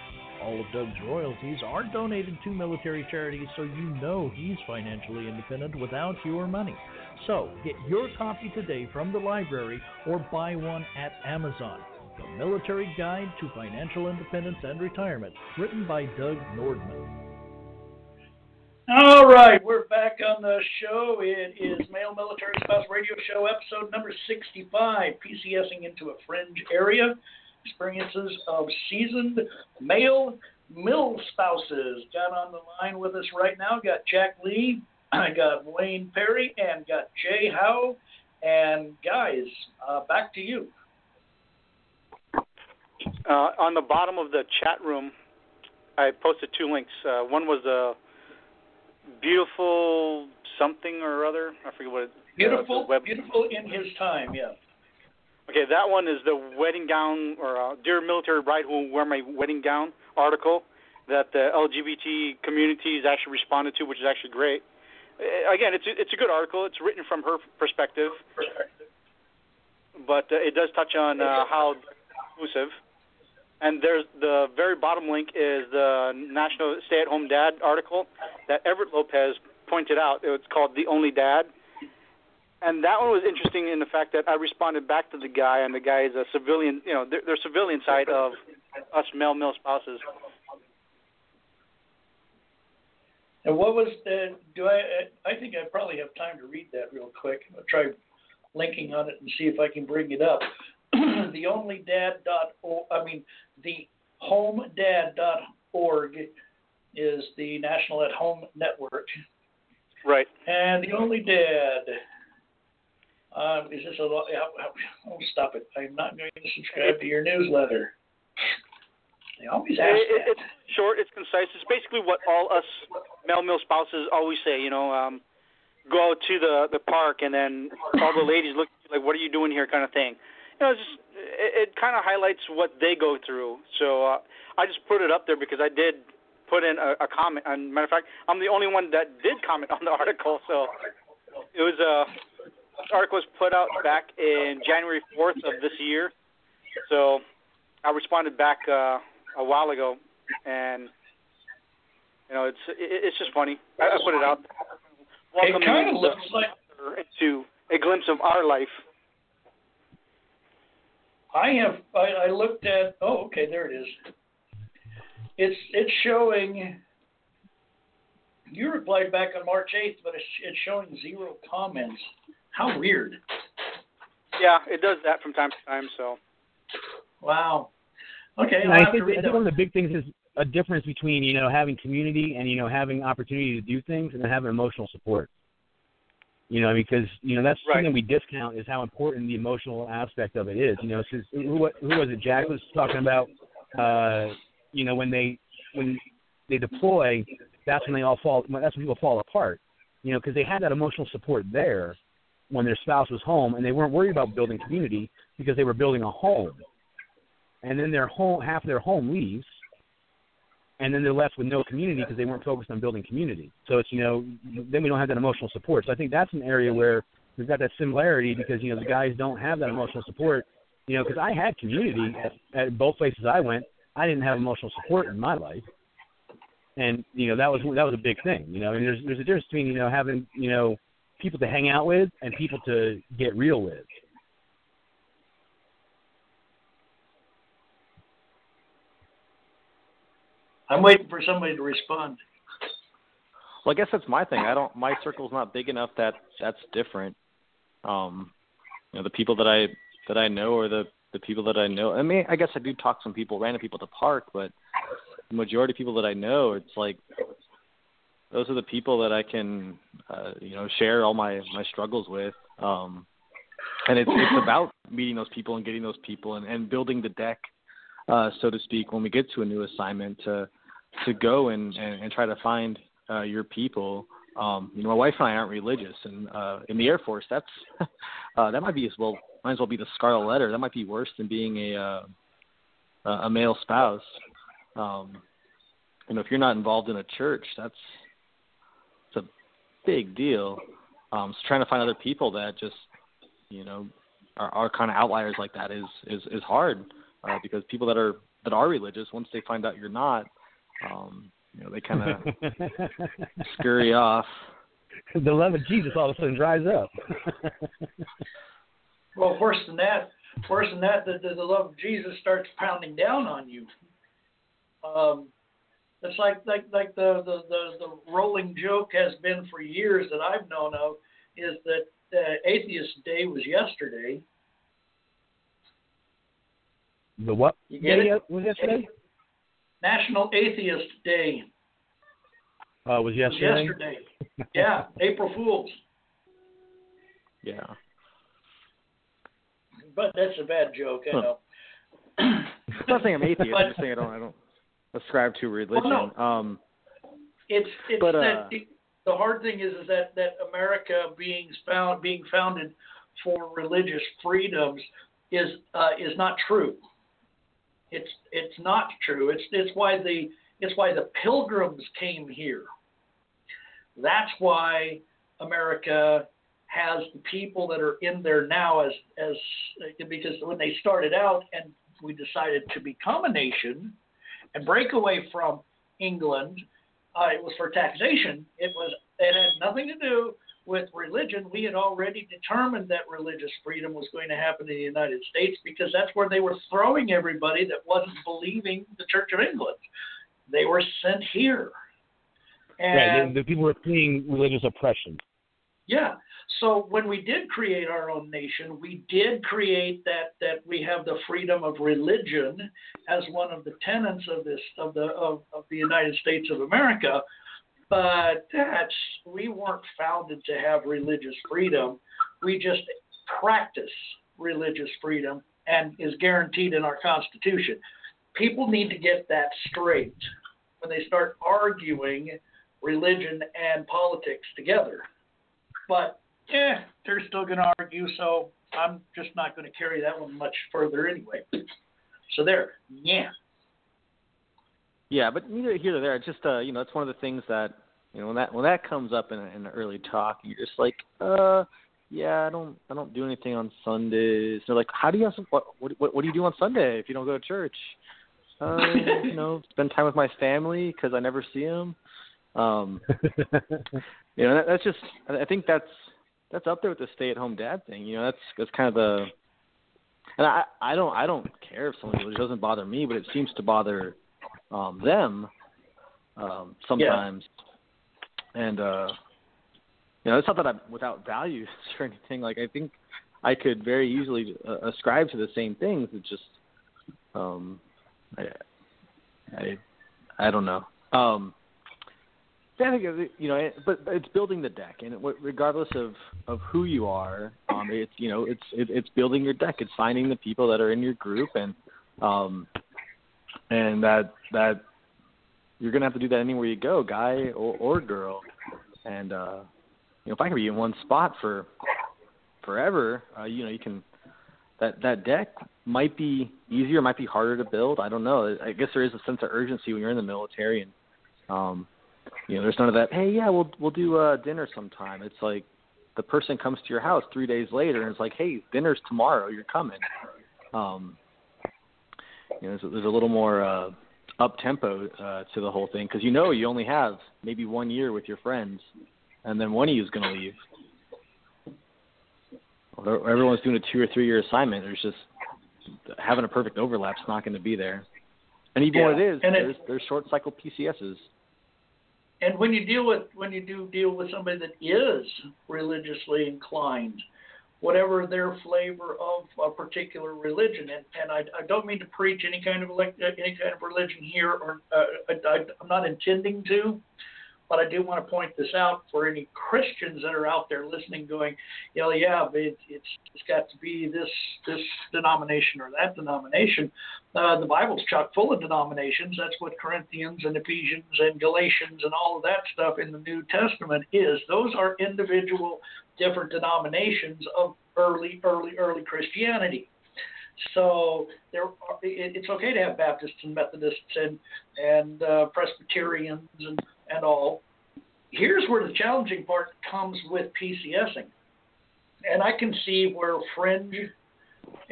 All of Doug's royalties are donated to military charities, so you know he's financially independent without your money. So, get your copy today from the library or buy one at Amazon. The Military Guide to Financial Independence and Retirement, written by Doug Nordman. All right, we're back on the show. It is Male Military Spouse Radio Show, episode number 65, PCSing into a fringe area. Experiences of seasoned male mil spouses. Got on the line with us right now. Got Jack Lee, I got Wayne Perry, and got Jay Hao. And guys, uh, back to you. uh, on the bottom of the chat room, I posted two links. Uh, one was a beautiful something or other. I forget what it. Beautiful, Uh, web, beautiful in his time, yeah. Okay, that one is the wedding gown or uh, dear military bride who will wear my wedding gown article that the LGBT community has actually responded to, which is actually great. Uh, Again, it's a, it's a good article. It's written from her perspective, but uh, it does touch on uh, how inclusive. And there's the very bottom link is the National Stay-at-Home Dad article that Everett Lopez pointed out. It's called "The Only Dad." and that one was interesting in the fact that I responded back to the guy, and the guy is a civilian. You know, they're, they're civilian side of us male male spouses. And what was the? Do I? I think I probably have time to read that real quick. I'll try linking on it and see if I can bring it up. the only dad dot I mean the homedad dot org is the National at Home Network, Right. and the only dad. Um, is this a? lo- Oh, stop it! I'm not going to subscribe to your newsletter. They always ask It, that. it, it's short. It's concise. It's basically what all us male male spouses always say. You know, um, go out to the the park, and then all the ladies look like, "What are you doing here?" kind of thing. You know, it's just it, it kind of highlights what they go through. So uh, I just put it up there because I did put in a, a comment. And matter of fact, I'm the only one that did comment on the article. So it was uh, article was put out back in January 4th of this year. So I responded back uh, a while ago, and you know it's it, it's just funny. I, I put it out. It kind of looks like into a glimpse of our life. I have. I, I looked at. Oh, okay, there it is. It's it's showing. You replied back on March eighth, but it's it's showing zero comments. How weird! Yeah, it does that from time to time. So Wow. Okay, And I'll I have think, to read I think one of the big things is a difference between you know having community and you know having opportunity to do things and then having emotional support. You know, because you know that's Right. something we discount is how important the emotional aspect of it is. You know, since who, who was it? Jack was talking about. Uh, you know, when they when they deploy, that's when they all fall. That's when people fall apart. You know, because they had that emotional support there when their spouse was home, and they weren't worried about building community because they were building a home. And then their home, half their home leaves, and then they're left with no community because they weren't focused on building community. So it's you know, then we don't have that emotional support. So I think that's an area where we've got that similarity because you know the guys don't have that emotional support. You know, because I had community at, at both places I went. I didn't have emotional support in my life, and you know that was that was a big thing. You know, and there's there's a difference between you know having you know people to hang out with and people to get real with. I'm waiting for somebody to respond. Well, I guess that's my thing. I don't. My circle's not big enough that that's different. Um, you know, the people that I that I know or the the people that I know. I mean, I guess I do talk to some people, random people at the park, but the majority of people that I know, it's like those are the people that I can, uh, you know, share all my my struggles with. Um, and it's it's about meeting those people and getting those people and, and building the deck, uh, so to speak, when we get to a new assignment to to go and and, and try to find uh, your people. Um, you know, my wife and I aren't religious, and uh, in the Air Force, that's uh, that might be as well might as well be the scarlet letter. That might be worse than being a uh, a male spouse. Um, you know, if you're not involved in a church, that's it's a big deal. Um, so trying to find other people that just you know are, are kind of outliers like that is is is hard uh, because people that are that are religious once they find out you're not, um, you know, they kind of scurry off. The love of Jesus all of a sudden dries up. well, worse than that, worse than that, the, the, the love of Jesus starts pounding down on you. Um, it's like like like the, the the the rolling joke has been for years that I've known of is that uh, Atheist Day was yesterday. The what? You get day it? Was yesterday? National Atheist Day. Uh, was was yesterday? yesterday. yeah, April Fools. Yeah. But that's a bad joke, I Huh. know. I'm not saying I'm atheist. I'm just saying I don't I don't ascribe to religion. Well, Um, It's it's But, that uh, the, the hard thing is is that that America being found being founded for religious freedoms is uh, is not true. It's it's not true. It's it's why the it's why the pilgrims came here. That's why America has the people that are in there now as as because when they started out and we decided to become a nation and break away from England, uh, it was for taxation. It was it had nothing to do with religion. We had already determined that religious freedom was going to happen in the United States because that's where they were throwing everybody that wasn't believing the Church of England. They were sent here. And right. The, the people were fleeing religious oppression. yeah. So when we did create our own nation, we did create that that we have the freedom of religion as one of the tenets of this of the of, of the United States of America. But that's we weren't founded to have religious freedom. We just practice religious freedom and is guaranteed in our Constitution. People need to get that straight when they start arguing religion and politics together. But yeah, they're still going to argue, so I'm just not going to carry that one much further anyway. So there, yeah. Yeah, but neither here nor there. It's just uh, you know, it's one of the things that you know when that when that comes up in, in the early talk, you're just like, uh, yeah, I don't I don't do anything on Sundays. They're like, how do you have some, what, what what do you do on Sunday if you don't go to church? Uh, you know, spend time with my family because I never see them. Um, you know, that, that's just I I think that's that's up there with the stay-at-home dad thing. You know, that's that's kind of the and I I don't I don't care if someone it doesn't bother me, but it seems to bother um them um sometimes. And uh you know, it's not that I'm without values or anything. Like I think I could very easily uh, ascribe to the same things. It's just um I I I don't know. Um yeah, I think you know, but it's building the deck, and regardless of of who you are, um, it's you know, it's it, it's building your deck. It's finding the people that are in your group, and um, and that that you're gonna have to do that anywhere you go, guy or, or girl. And uh, you know, if I can be in one spot for forever, uh, you know, you can that that deck might be easier, might be harder to build. I don't know. I guess there is a sense of urgency when you're in the military, and um, you know, there's none of that. Hey, yeah, we'll we'll do uh, dinner sometime. It's like the person comes to your house three days later and it's like, hey, dinner's tomorrow. You're coming. Um, you know, there's, there's a little more uh, up tempo uh, to the whole thing because you know you only have maybe one year with your friends, and then one of you is going to leave. Or everyone's doing a two or three year assignment. There's just having a perfect overlap's not going to be there. And even Yeah, when it is, and it- there's there's short cycle PCSs. And when you deal with when you do deal with somebody that is religiously inclined, whatever their flavor of a particular religion, and, and I, I don't mean to preach any kind of elect, any kind of religion here, or uh, I, I'm not intending to, but I do want to point this out for any Christians that are out there listening, going, you know, yeah, it, it's it's got to be this this denomination or that denomination. Uh, the Bible's chock full of denominations. That's what Corinthians and Ephesians and Galatians and all of that stuff in the New Testament is. Those are individual different denominations of early, early, early Christianity. So there, it's okay to have Baptists and Methodists and and uh, Presbyterians and and all. Here's where the challenging part comes with PCSing, and I can see where fringe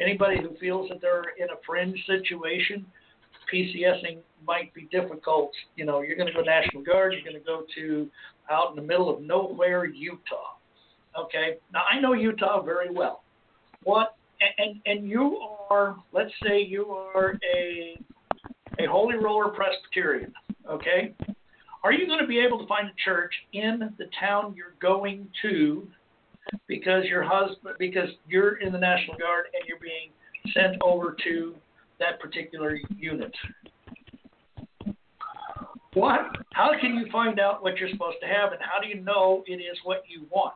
anybody who feels that they're in a fringe situation, PCSing might be difficult. You know, you're going to go National Guard, you're going to go to out in the middle of nowhere, Utah. Okay, now I know Utah very well. What and and you are, let's say you are a a holy roller Presbyterian. Okay, are you going to be able to find a church in the town you're going to because your husband because you're in the National Guard and you're being sent over to that particular unit. What? How can you find out what you're supposed to have, and how do you know it is what you want?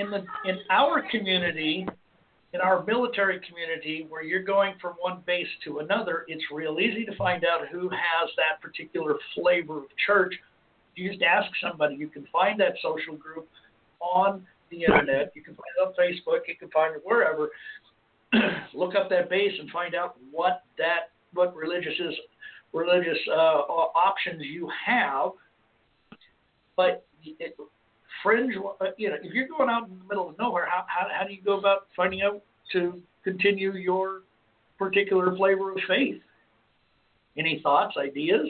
In the in our community, in our military community, where you're going from one base to another, it's real easy to find out who has that particular flavor of church. You just ask somebody. You can find that social group on the internet. You can find it on Facebook. You can find it wherever. Look up that base and find out what that what religious is religious uh, options you have. But it, fringe, uh, you know, if you're going out in the middle of nowhere, how how, how do you go about finding out to continue your particular flavor of faith? Any thoughts, ideas?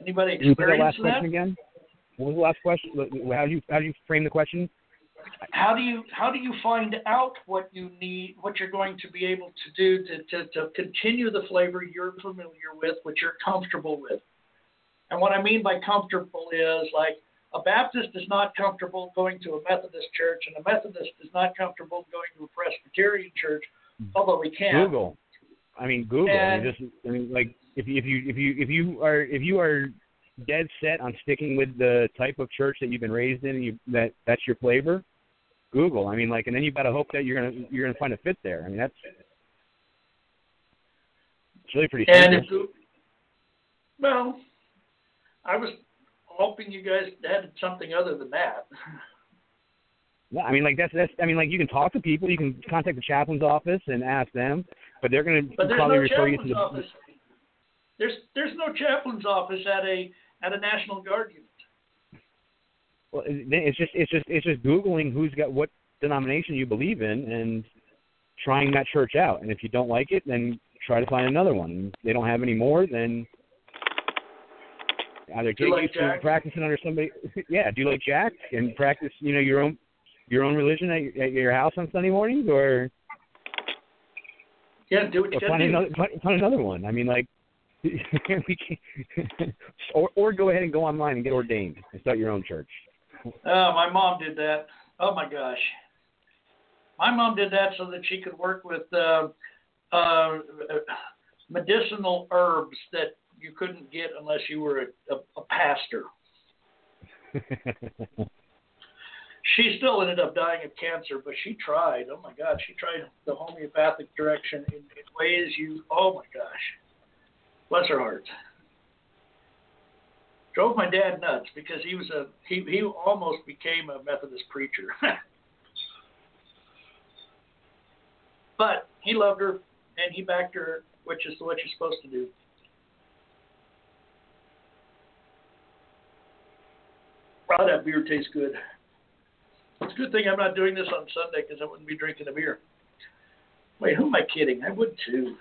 Anybody Can you put that experience last question again? What was the last question? How do you how do you frame the question? how do you how do you find out what you need what you're going to be able to do to, to, to continue the flavor you're familiar with what you're comfortable with and what i mean by comfortable is like a baptist is not comfortable going to a methodist church and a methodist is not comfortable going to a presbyterian church although we can Google. I mean Google. I And- mean, just I mean like if you if you if you if you are if you are dead set on sticking with the type of church that you've been raised in and you that that's your flavor, Google. I mean like and then you've got to hope that you're gonna you're gonna find a fit there. I mean that's it's really pretty and simple. if well i was hoping you guys had something other than that Yeah, I mean, like that's that's. I mean, like you can talk to people. You can contact the chaplain's office and ask them, but they're going to probably no refer you to the. office. There's there's no chaplain's office at a at a National Guard unit. Well, it's just it's just it's just googling who's got what denomination you believe in and trying that church out. And if you don't like it, then try to find another one. If they don't have any more, then either get you like used to Jack? practicing under somebody. yeah, do like Jack and practice. You know your own your own religion at, your- at your house on Sunday mornings, or Yeah, do what you or find another find, find another one. I mean, like, we can, or or go ahead and go online and get ordained and start your own church. Oh, my mom did that. Oh my gosh. My mom did that so that she could work with uh, uh, medicinal herbs that you couldn't get unless you were a, a, a pastor. She still ended up dying of cancer, but she tried. Oh my God, she tried the homeopathic direction in, in ways you. Oh my gosh. Bless her heart. Drove my dad nuts because he was a he he almost became a Methodist preacher. but he loved her and he backed her, which is what you're supposed to do. Wow, that beer tastes good. It's a good thing I'm not doing this on Sunday because I wouldn't be drinking a beer. Wait, who am I kidding? I would too.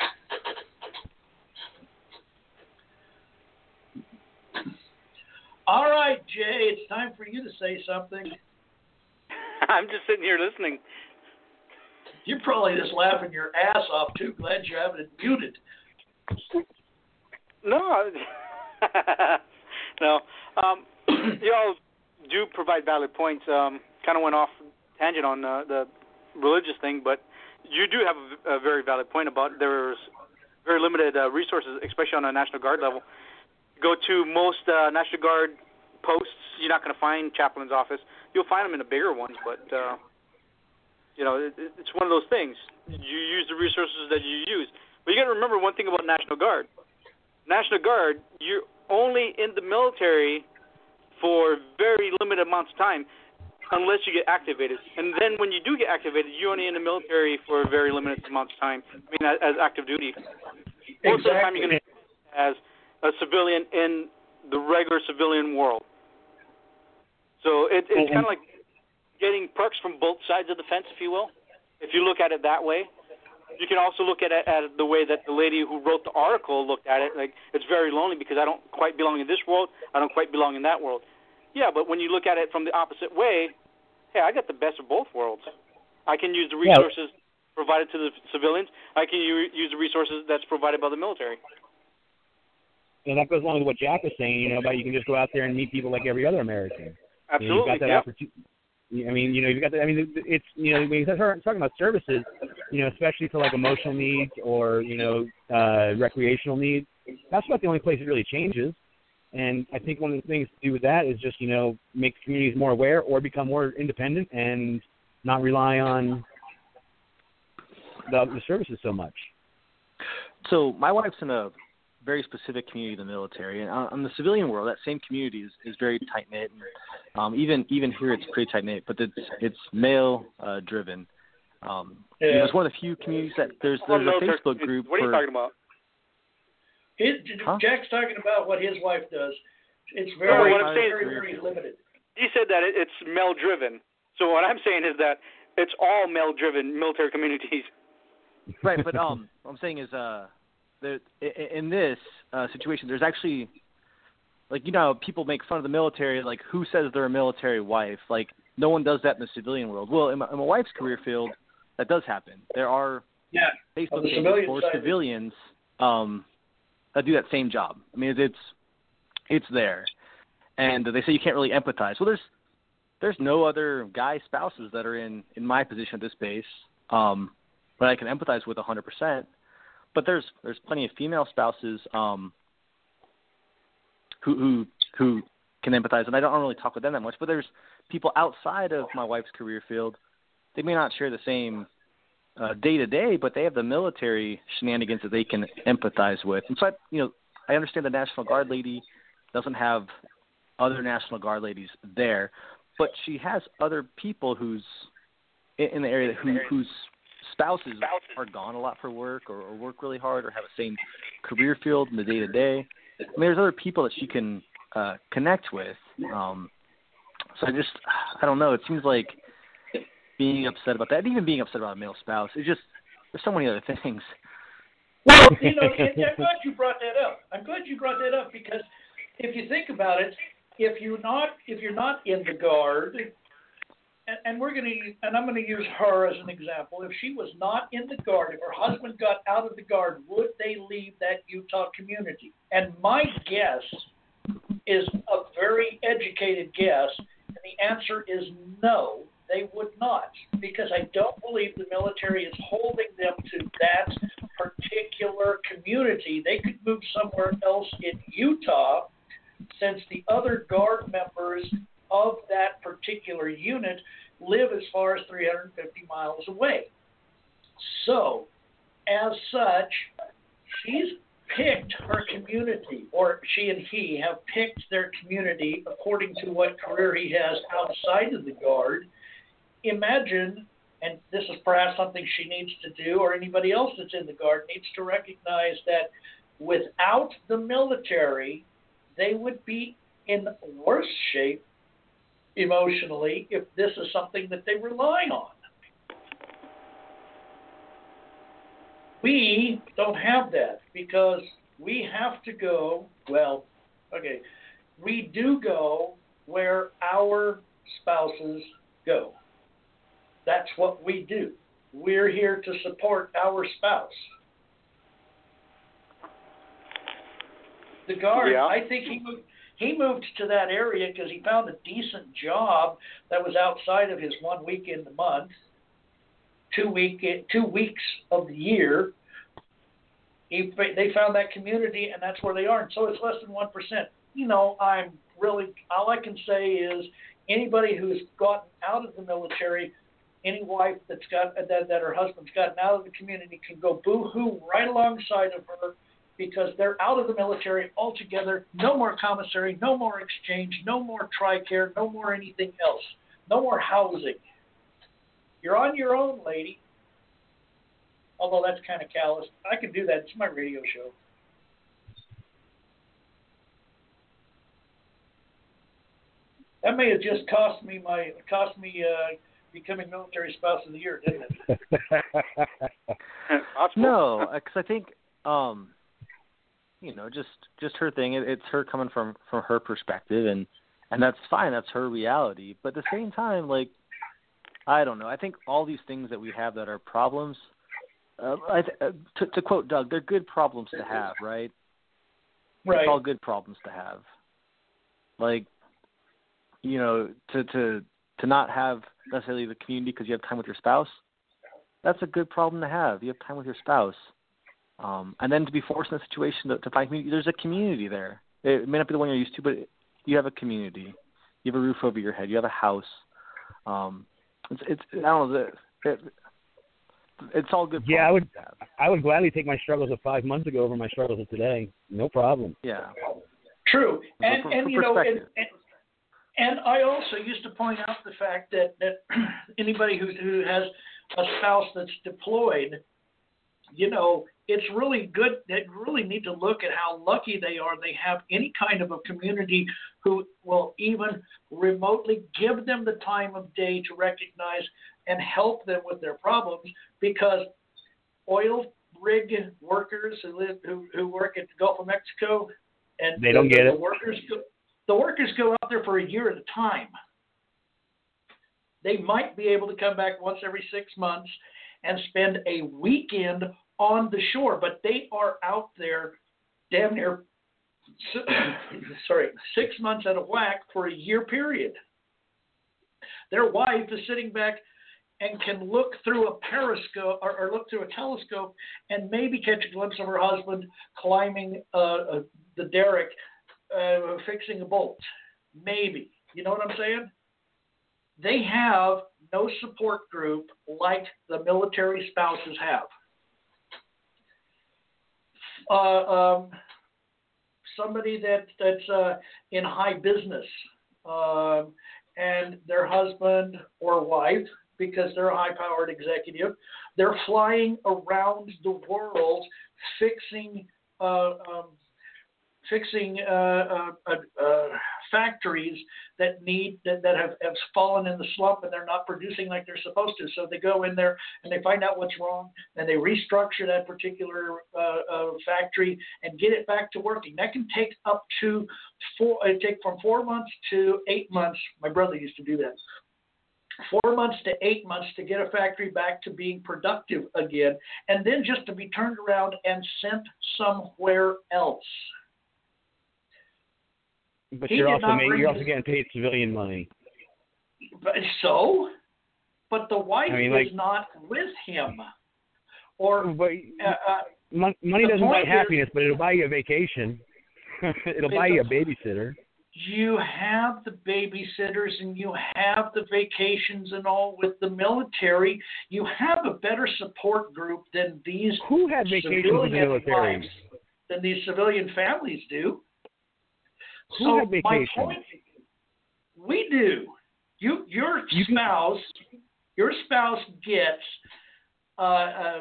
All right, Jay, it's time for you to say something. I'm just sitting here listening. You're probably just laughing your ass off too. Glad you have it muted. No, no. Um, you all do provide valid points. Um, kind of went off tangent on uh, the religious thing, but you do have a, a very valid point about there's very limited uh, resources, especially on a National Guard level. Go to most uh, National Guard posts, you're not going to find chaplain's office. You'll find them in the bigger ones, but uh, you know it, it's one of those things. You use the resources that you use, but you got to remember one thing about National Guard. National Guard, you're only in the military for very limited amounts of time unless you get activated. And then when you do get activated, you're only in the military for a very limited amount of time. I mean, as, as active duty. Most of the time, you're going to as a civilian in the regular civilian world. So it, it's mm-hmm. kind of like getting perks from both sides of the fence, if you will. If you look at it that way, you can also look at it at the way that the lady who wrote the article looked at it. Like it's very lonely because I don't quite belong in this world. I don't quite belong in that world. Yeah, but when you look at it from the opposite way, hey, I got the best of both worlds. I can use the resources yeah. provided to the civilians. I can u- use the resources that's provided by the military. And that goes along with what Jack was saying, you know, about you can just go out there and meet people like every other American. Absolutely. You know, you've got that yep. opportunity. I mean, you know, you've got that. I mean, it's you know, when you're talking about services, you know, especially for like emotional needs or you know, uh, recreational needs, that's not the only place it really changes. And I think one of the things to do with that is just you know make communities more aware or become more independent and not rely on the, the services so much. So my wife's in a very specific community in the military, and on the civilian world, that same community is, is very tight knit. Um, even even here, it's pretty tight knit, but it's it's male uh, driven. Um, Yeah. you know, it's one of the few communities that there's Well, there's a military- Facebook group What are you for talking about? His, Huh? Jack's talking about what his wife does. It's No, very, what I'm saying very, is- very limited. He said that it, it's male driven. So what I'm saying is that it's all male driven military communities. right, but um, what I'm saying is uh, the i- i- in this uh, situation, there's actually like you know people make fun of the military, like who says they're a military wife? Like no one does that in the civilian world. Well, in my, in my wife's career field, that does happen. There are Yeah. Facebook the pages civilian for side. civilians um, that do that same job. I mean, it's it's there, and they say you can't really empathize. Well, there's there's no other guy spouses that are in in my position at this base um, that I can empathize with 100%. But there's there's plenty of female spouses um, who who who can empathize, and I don't really talk with them that much. But there's people outside of my wife's career field. They may not share the same day to day, but they have the military shenanigans that they can empathize with. And so, I, you know, I understand the National Guard lady doesn't have other National Guard ladies there, but she has other people who's in, the area who, whose spouses are gone a lot for work or, or work really hard or have the same career field in the day to day. I mean, there's other people that she can uh, connect with. Um, so I just, I don't know. It seems like being upset about that, even being upset about a male spouse, it's just there's so many other things. Well, you know, I'm glad you brought that up. I'm glad you brought that up because if you think about it, if you're not if you're not in the guard, and, we're going to and I'm going to use her as an example. If she was not in the guard, if her husband got out of the guard, would they leave that Utah community? And my guess is a very educated guess, and the answer is no. They would not, because I don't believe the military is holding them to that particular community. They could move somewhere else in Utah, since the other guard members of that particular unit live as far as 350 miles away. So, as such, she's picked her community, or she and he have picked their community according to what career he has outside of the Guard. Imagine, and this is perhaps something she needs to do, or anybody else that's in the Guard needs to recognize that without the military, they would be in worse shape emotionally if this is something that they rely on. We don't have that because we have to go, well, okay, we do go where our spouses go. That's what we do. We're here to support our spouse. The guard, Yeah. I think he moved, he moved to that area because he found a decent job that was outside of his one week in the month, two week two weeks of the year. He, they found that community, and that's where they are. And so it's less than one percent. You know, I'm really all I can say is anybody who's gotten out of the military, any wife that's got that, that her husband's gotten out of the community can go boo-hoo right alongside of her because they're out of the military altogether. No more commissary, no more exchange, no more TRICARE, no more anything else, no more housing. You're on your own, lady. Although that's kind of callous. I can do that. It's my radio show. That may have just cost me my cost me uh, becoming military spouse of the year, didn't it? No, because I think, um, you know, just just her thing. It, it's her coming from from her perspective, and and that's fine. That's her reality. But at the same time, like, I don't know. I think all these things that we have that are problems. Uh, I th- uh, to, to quote Doug, they're good problems to have, right? Right. It's all good problems to have. Like, you know, to to to not have necessarily the community because you have time with your spouse. That's a good problem to have. You have time with your spouse, um, and then to be forced in a situation to, to find community. There's a community there. It may not be the one you're used to, but you have a community. You have a roof over your head. You have a house. Um, it's it's I don't know. It, it, it's all good. Yeah, I would. problems to have. I would gladly take my struggles of five months ago over my struggles of today. No problem. Yeah. True, and for- and for you know, and, and and I also used to point out the fact that that anybody who who has a spouse that's deployed, you know, it's really good. They really need to look at how lucky they are. They have any kind of a community who will even remotely give them the time of day to recognize and help them with their problems because oil rig workers who live who, who work at the Gulf of Mexico and They don't the, get the it. workers go, the workers go out there for a year at a time. They might be able to come back once every six months and spend a weekend on the shore, but they are out there damn near sorry, six months out of whack for a year period. Their wife is sitting back and can look through a periscope or, or look through a telescope and maybe catch a glimpse of her husband climbing uh, uh, the derrick, uh, fixing a bolt. Maybe. You know what I'm saying? They have no support group like the military spouses have. Uh, um, somebody that that's uh, in high business um, and their husband or wife, because they're a high-powered executive, they're flying around the world fixing uh, um, fixing uh, uh, uh, factories that need that, that have, have fallen in the slump and they're not producing like they're supposed to. So they go in there and they find out what's wrong and they restructure that particular uh, uh, factory and get it back to working. That can take up to four. It take from four months to eight months. My brother used to do that. Four months to eight months to get a factory back to being productive again, and then just to be turned around and sent somewhere else. But He you're also not ma- bring you're also getting paid civilian money. But so, but the wife I mean, is not with him, or But uh, uh, money doesn't buy point is- happiness, but it'll buy you a vacation. it'll buy you a babysitter. you have the babysitters and you have the vacations and all with the military. You have a better support group than these Who had vacations in the military? wives. than these civilian families do. Who so had my point, we do. You your You can- spouse your spouse gets uh, uh,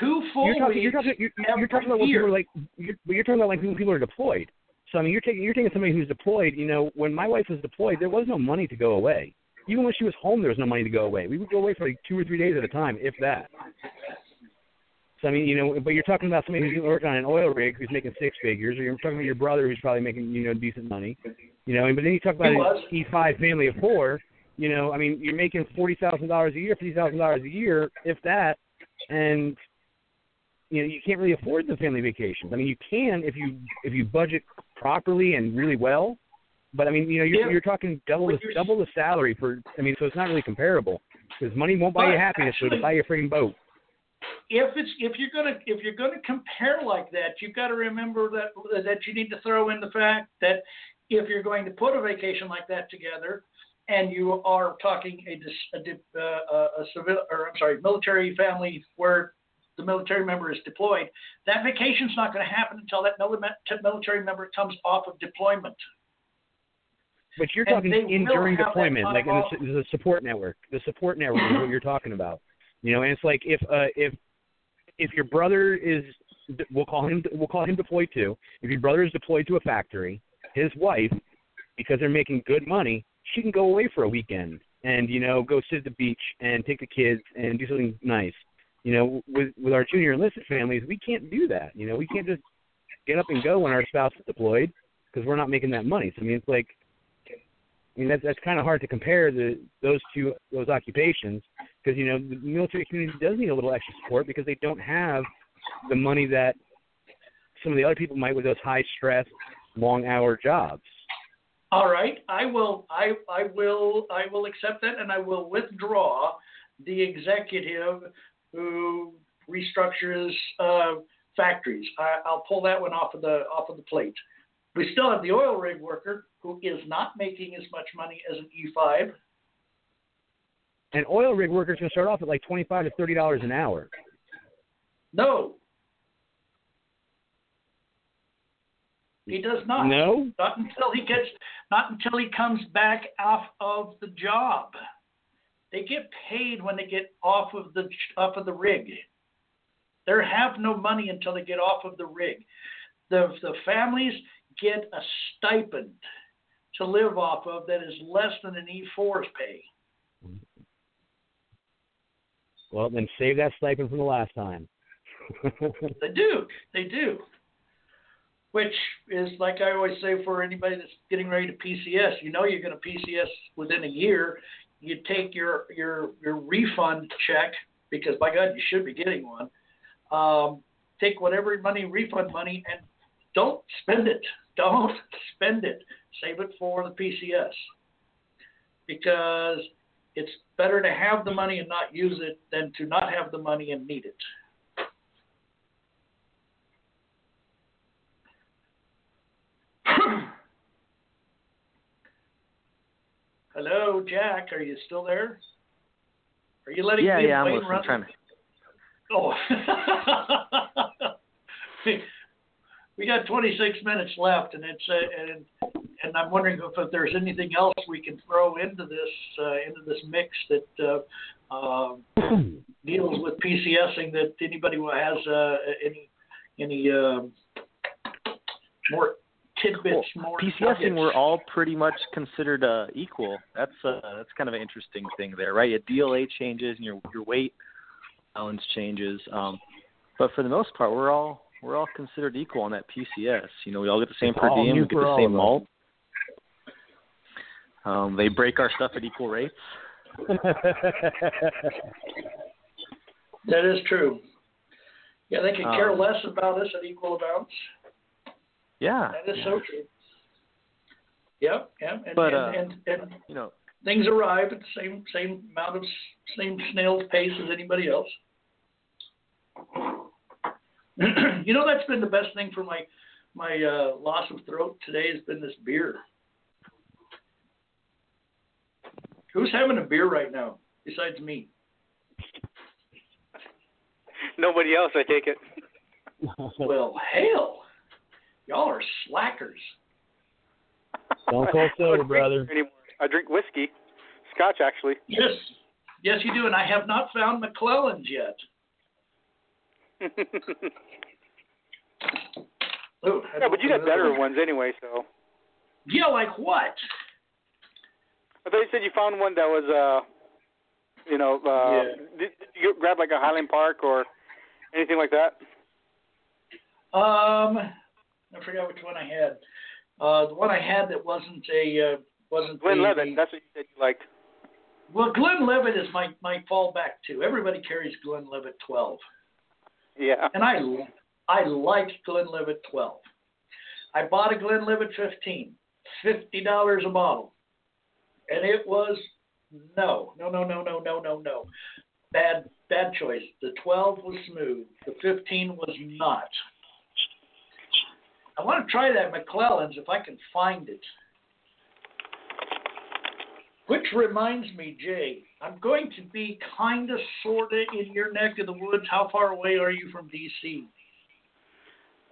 two full you're talking, weeks you're talking, you're, you're talking about when people are like, you're talking about like when people are deployed. So I mean, you're taking you're taking somebody who's deployed. You know, when my wife was deployed, there was no money to go away. Even when she was home, there was no money to go away. We would go away for like two or three days at a time, if that. So I mean, you know, but you're talking about somebody who's working on an oil rig who's making six figures, or you're talking about your brother who's probably making you know decent money. You know, and but then you talk about an E5 family of four. You know, I mean, you're making forty thousand dollars a year, fifty thousand dollars a year, if that, and you know you can't really afford the family vacations. I mean, you can if you if you budget properly and really well, but I mean, you know, you're Yeah. you're talking double the double the salary for. I mean, so it's not really comparable because money won't buy you happiness, but it'll buy you a freaking boat. If it's if you're gonna if you're gonna compare like that, you've got to remember that that you need to throw in the fact that if you're going to put a vacation like that together, and you are talking a, dis- a, uh, a, a civil or I'm sorry military family where the military member is deployed, that vacation's not going to happen until that mili- military member comes off of deployment. But you're And talking in during deployment, like in the, the support network. The support network is what you're talking about. You know, and it's like if uh, if if your brother is, we'll call him we'll call him deployed too. If your brother is deployed to a factory, his wife, because they're making good money, she can go away for a weekend and you know go sit at the beach and take the kids and do something nice. You know, with with our junior enlisted families, we can't do that. You know, we can't just get up and go when our spouse is deployed because we're not making that money. So I mean, it's like I mean, that's that's kind of hard to compare the those two those occupations because you know the military community does need a little extra support because they don't have the money that some of the other people might with those high stress, long hour jobs. All right, I will, I, I will, I will accept that, and I will withdraw the executive who restructures uh, factories. I, I'll pull that one off of the off of the plate. We still have the oil rig worker who is not making as much money as an E E5. An oil rig worker is going to start off at like twenty five to thirty dollars an hour. No, he does not. No, Not until he gets, not until he comes back off of the job. They get paid when they get off of the off of the rig. They have no money until they get off of the rig. The the families get a stipend to live off of that is less than an E4's pay. well then save that stipend from the last time. They do. They do. Which is like I always say for anybody that's getting ready to PCS, you know you're going to PCS within a year. You take your your your refund check because by God you should be getting one. Um, take whatever money refund money and don't spend it. Don't spend it. Save it for the PCS because it's better to have the money and not use it than to not have the money and need it. Hello, Jack. Are you still there? Are you letting Yeah, me yeah, I'm listening. run? Trying to. Oh. we got 26 minutes left, and it's uh, and and I'm wondering if, if there's anything else we can throw into this uh, into this mix that uh, uh, deals with PCSing that anybody who has uh, any any uh, more tidbits, more PCSing, nuggets. we're all pretty much considered uh, equal. That's uh, that's kind of an interesting thing there, right? Your DLA changes and your your weight balance changes, um, but for the most part, we're all we're all considered equal on that PCS. You know, we all get the same per diem, we get the same MALT. Um, they break our stuff at equal rates. That is true. Yeah, they could care Um, less about us at equal amounts. Yeah. That is so true. Yep, yep. And, But, and, uh, and, and You know, things arrive at the same same amount of same snail's pace as anybody else. you know that's been the best thing for my my uh, loss of throat today has been this beer. Who's having a beer right now besides me? Nobody else, I take it. Well, hell, y'all are slackers. Don't call sober, I don't brother. Anymore. I drink whiskey, Scotch actually. Yes, yes, you do, and I have not found McClelland's yet. Ooh, yeah, but you got better ones anyway. So Yeah, like what? I thought you said you found one that was, uh, you know, uh, Yeah. did, did you grab like a Highland Park or anything like that? Um, I forgot which one I had. Uh, the one I had that wasn't a uh, wasn't Glenn the, Levitt. That's what you said you liked. Well, Glenlivet is my my fallback too. Everybody carries Glenlivet 12, yeah. And I I liked Glenlivet 12. I bought a Glenlivet 15, $50 a bottle. And it was no, no, no, no, no, no, no, no. Bad bad choice. The 12 was smooth. The 15 was not. I want to try that McClelland's if I can find it. Which reminds me, Jay, I'm going to be kind of, sort of in your neck of the woods. How far away are you from D.C.?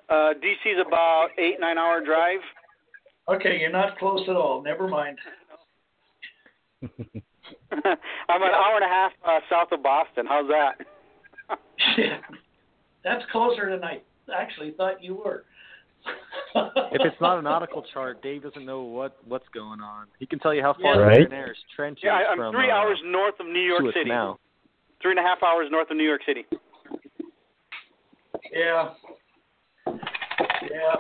Uh, DC's about eight nine hour drive. Okay, you're not close at all. Never mind. I'm an hour and a half uh, south of Boston. How's that? yeah, That's closer than I actually thought you were. If it's not a nautical chart, Dave doesn't know what what's going on. He can tell you how far Yeah. the Right. Iron trench is Yeah, I, I'm from three uh, hours north of New York Suez City. Canal. Three and a half hours north of New York City. yeah. Yeah.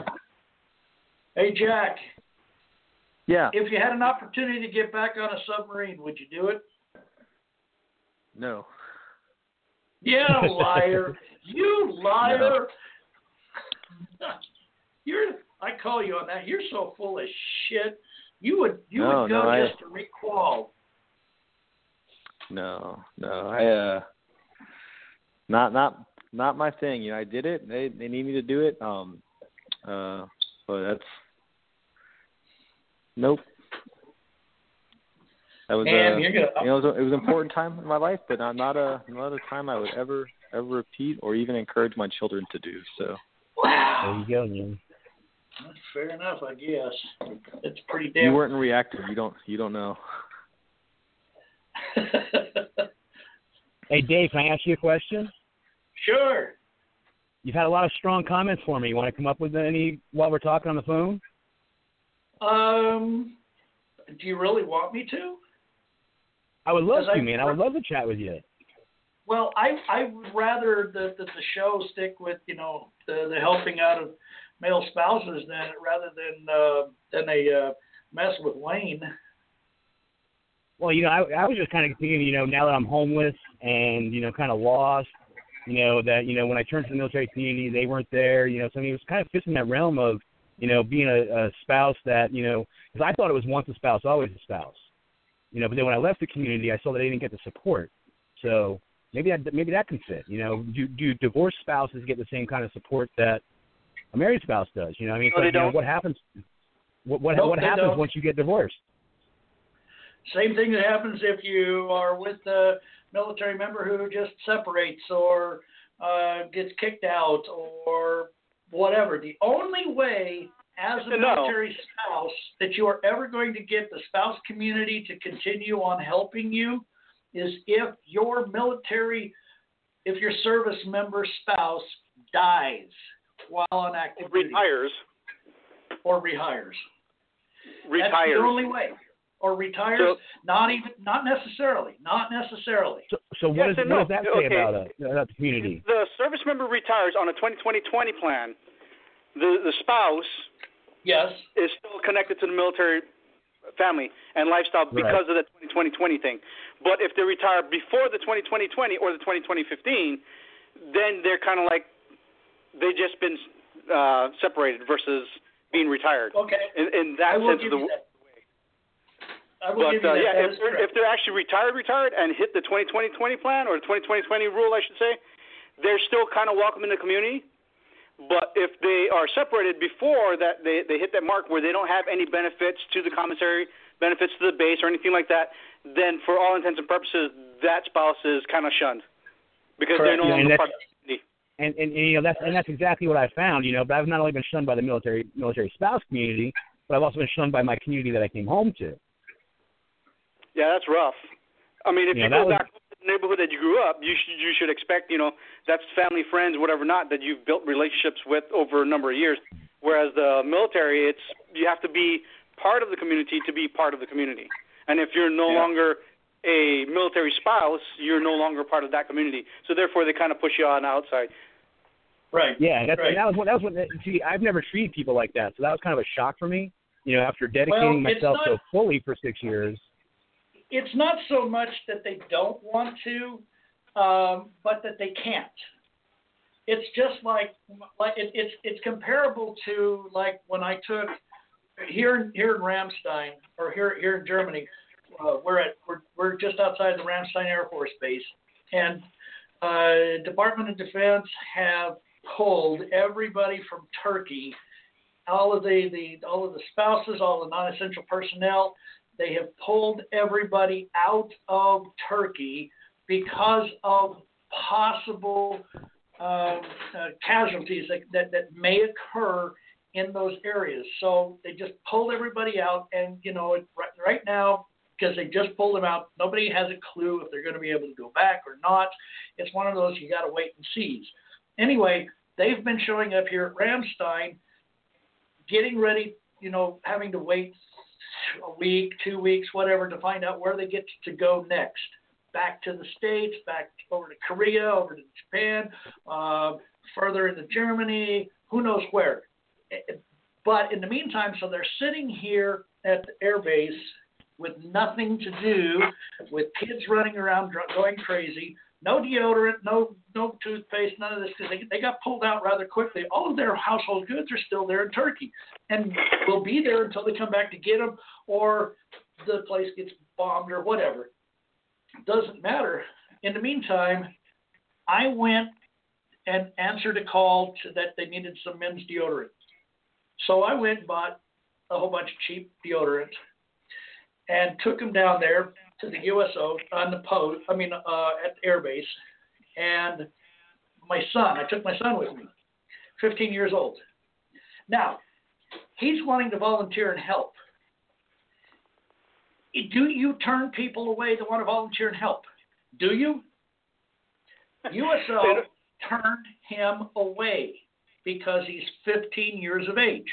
Hey, Jack, Yeah. if you had an opportunity to get back on a submarine, would you do it? No. Yeah, liar. you liar. You're I call you on that. You're so full of shit. You would you No, would go no, I- just to requal. No, no, I uh, not not not my thing. You know, I did it. They they need me to do it. Um, uh, but that's nope. That was Man, uh, you're gonna you know, it was, a, it was an important time in my life, but not not a not a time I would ever ever repeat or even encourage my children to do. So There you go, man. That's fair enough, I guess. It's pretty damn you weren't reactive. You don't you don't know. Hey, Dave, can I ask you a question? sure. You've had a lot of strong comments for me. You want to come up with any while we're talking on the phone? Um do you really want me to? I would love to, I- man. I would love to chat with you. Well, I I would rather that that the show stick with you know the the helping out of male spouses than rather than uh, than a uh, mess with Wayne. Well, you know, I, I was just kind of thinking, you know, now that I'm homeless and you know, kind of lost, you know, that you know, when I turned to the military community, they weren't there. You know, so I mean, it was kind of fits in that realm of, you know, being a, a spouse that you know, because I thought it was once a spouse, always a spouse. You know, but then when I left the community, I saw that I didn't get the support. So maybe that maybe that can fit. You know, do do divorced spouses get the same kind of support that a married spouse does? You know, I mean, No, like, you know, what happens? What what Nope, what happens don't. once you get divorced? Same thing that happens if you are with a military member who just separates or uh, gets kicked out or whatever. The only way as a No. military spouse that you are ever going to get the spouse community to continue on helping you is if your military, if your service member spouse dies while on active duty Retires. or rehires. That's the only way. Or retires. So- not even. Not necessarily. Not necessarily. So, so what, Yes does, and what no. does that say Okay. about us, about the community? The service member retires on a 2020 plan. The the spouse Yes. is still connected to the military family and lifestyle Right. because of the 2020 thing. But if they retire before the 2020 or the 2015, then they're kind of like they just been uh, separated versus being retired. Okay. In, in that I will sense give of the you that. I will But give you uh, that. yeah, That if is they're, if they're actually retired, retired, and hit the 2020 plan or the 2020 rule, I should say, they're still kind of welcome in the community. But if they are separated before that, they they hit that mark where they don't have any benefits to the commissary, benefits to the base, or anything like that, then for all intents and purposes, that spouse is kind of shunned because they're Correct. no Yeah, longer that's- part of the community. And, and and you know that's and that's exactly what I found. You know, but I've not only been shunned by the military military spouse community, but I've also been shunned by my community that I came home to. Yeah, that's rough. I mean, if you that go was- back to the neighborhood that you grew up, you should you should expect you know that's family, friends, whatever not that you've built relationships with over a number of years. Whereas the military, it's you have to be part of the community to be part of the community. And if you're no Yeah. longer a military spouse, you're no longer part of that community. So therefore, they kind of push you on outside. Right. Yeah, that's, right. and that was what that was what. See, I've never treated people like that, so that was kind of a shock for me. You know, after dedicating Well, it's myself so fully for six years. it's not so much that they don't want to, um, but that they can't. It's just like like it, it's it's comparable to like when I took here in here in Ramstein or here here in Germany. Uh, we're at we're we're just outside the Ramstein Air Force Base, and uh, Department of Defense have pulled everybody from Turkey, all of the, the all of the spouses, all the non-essential personnel. They have pulled everybody out of Turkey because of possible um, uh, casualties that, that, that may occur in those areas. So they just pulled everybody out, and you know, right, right now, because they just pulled them out, nobody has a clue if they're going to be able to go back or not. It's one of those you got to wait and see. Anyway, they've been showing up here at Ramstein, getting ready, you know, having to wait a week, two weeks, whatever, to find out where they get to go next. Back to the States, back over to Korea, over to Japan, uh, further into Germany, who knows where. But in the meantime, so they're sitting here at the air base with nothing to do, with kids running around going crazy, no deodorant, no no toothpaste, none of this because they they got pulled out rather quickly. All of their household goods are still there in Turkey, and will be there until they come back to get them, or the place gets bombed or whatever. Doesn't matter. In the meantime, I went and answered a call to that they needed some men's deodorant. So I went and bought a whole bunch of cheap deodorant and took him down there to the USO on the post. I mean, uh, at the airbase. And my son, I took my son with me, 15 years old. Now, he's wanting to volunteer and help. Do you turn people away that want to volunteer and help? Do you? USO turned him away because he's 15 years of age.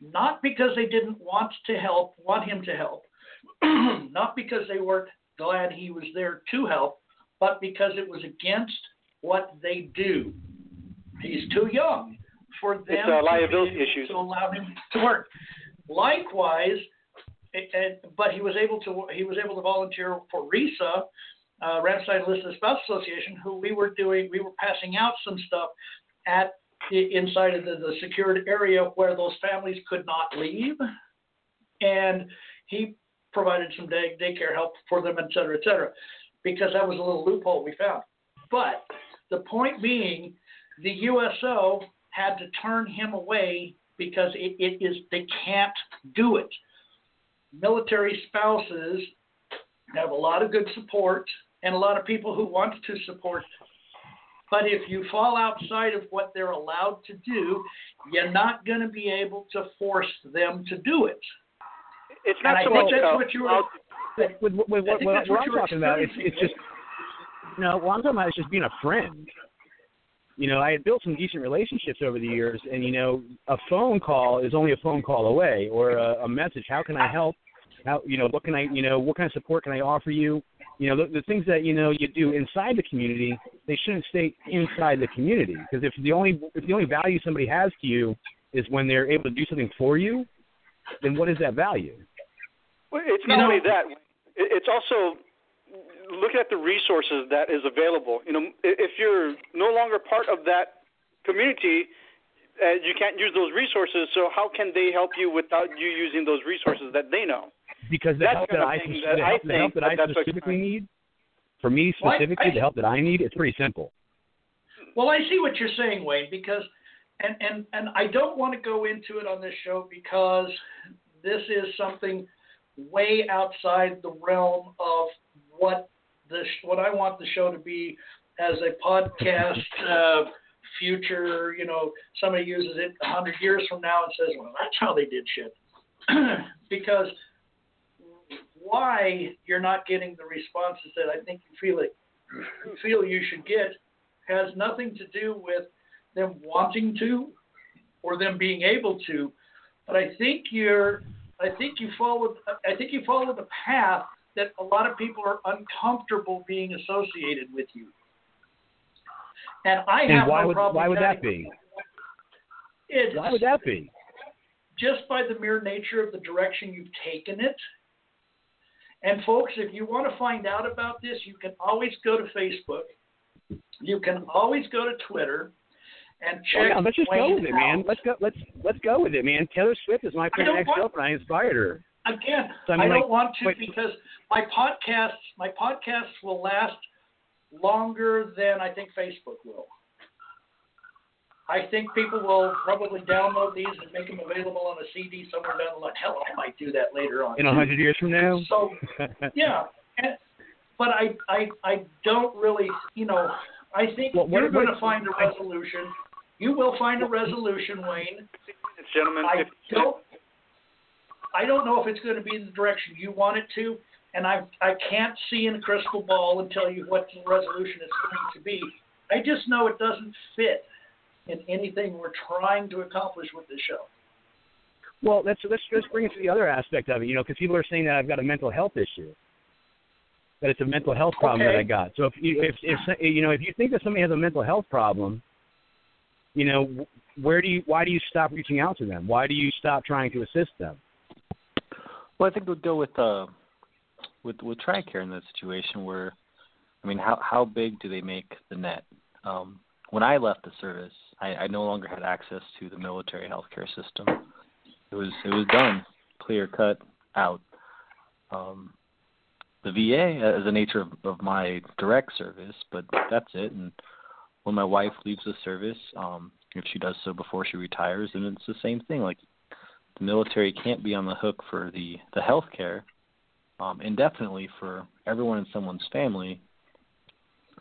Not because they didn't want to help, want him to help, not because they weren't glad he was there to help, but because it was against what they do. He's too young for them It's, uh, to liability be issues. to allow him to work. Likewise, and, but he was able to he was able to volunteer for RESA, uh, Ramstein Enlisted Spouse Association, who we were doing we were passing out some stuff at the, inside of the, the secured area where those families could not leave, and he provided some day daycare help for them, et cetera, et cetera, because that was a little loophole we found. But the point being, the USO had to turn him away because it, it is they can't do it. Military spouses have a lot of good support and a lot of people who want to support. them. But if you fall outside of what they're allowed to do, you're not going to be able to force them to do it. It's not I so much that's what you were. With, with, with, I what, what, what I'm talking about, it's it's just no. What I'm talking about is just being a friend. You know, I had built some decent relationships over the years, and you know, a phone call is only a phone call away, or a, a message. How can I help? How you know what can I you know what kind of support can I offer you? You know, the, the things that you know you do inside the community, they shouldn't stay inside the community because if the only if the only value somebody has to you is when they're able to do something for you, then what is that value? Well, it's You not know- only that. It's also looking at the resources that is available. You know, if you're no longer part of that community, uh, you can't use those resources. So how can they help you without you using those resources that they know? because the That's help that I thing the I help, the help think that I that what- specifically need, for me Well, I- specifically, I- the help that I need, it's pretty simple. Well, I see what you're saying, Wayne, because and and and I don't want to go into it on this show because this is something way outside the realm of what the what I want the show to be as a podcast uh, future, you know, somebody uses it a hundred years from now and says, well, that's how they did shit. because why you're not getting the responses that I think you feel it, feel you should get has nothing to do with them wanting to or them being able to, but I think you're I think you followed I think you followed a path that a lot of people are uncomfortable being associated with you. And I and have why no would problem why would that be? It's Why would that be? just by the mere nature of the direction you've taken it. And folks, if you want to find out about this, you can always go to Facebook. You can always go to Twitter and check. yeah, let's just go with it, man. out. Let's go. Let's let's go with it, man. Taylor Swift is my I don't favorite ex-girlfriend. I inspired her. Again, So, I I, don't like, want to wait- because my podcasts my podcasts will last longer than I think Facebook will. I think people will probably download these and make them available on a CD somewhere down the line. Hell, I might do that later on. In a hundred years from now. So yeah, and, but I, I I don't really, you know, I think Well, what- you're going to find a resolution. You will find a resolution, Wayne. Gentlemen, I don't. I don't know if it's going to be the direction you want it to, and I I can't see in a crystal ball and tell you what the resolution is going to be. I just know it doesn't fit in anything we're trying to accomplish with this show. Well, let's let's let's bring it to the other aspect of it, you know, because people are saying that I've got a mental health issue, that it's a mental health problem that I got. So if you if if you know if you think that somebody has a mental health problem, you know, where do you why do you stop reaching out to them? Why do you stop trying to assist them? Well, I think we'll go with uh, with with TRICARE in that situation where, I mean, how how big do they make the net? Um, when I left the service, I, I no longer had access to the military healthcare system. It was it was done, clear cut out. Um, the VA is the nature of, of my direct service, but that's it. And when my wife leaves the service, um, if she does so before she retires, then it's the same thing. Like the military can't be on the hook for the the health care um, indefinitely for everyone in someone's family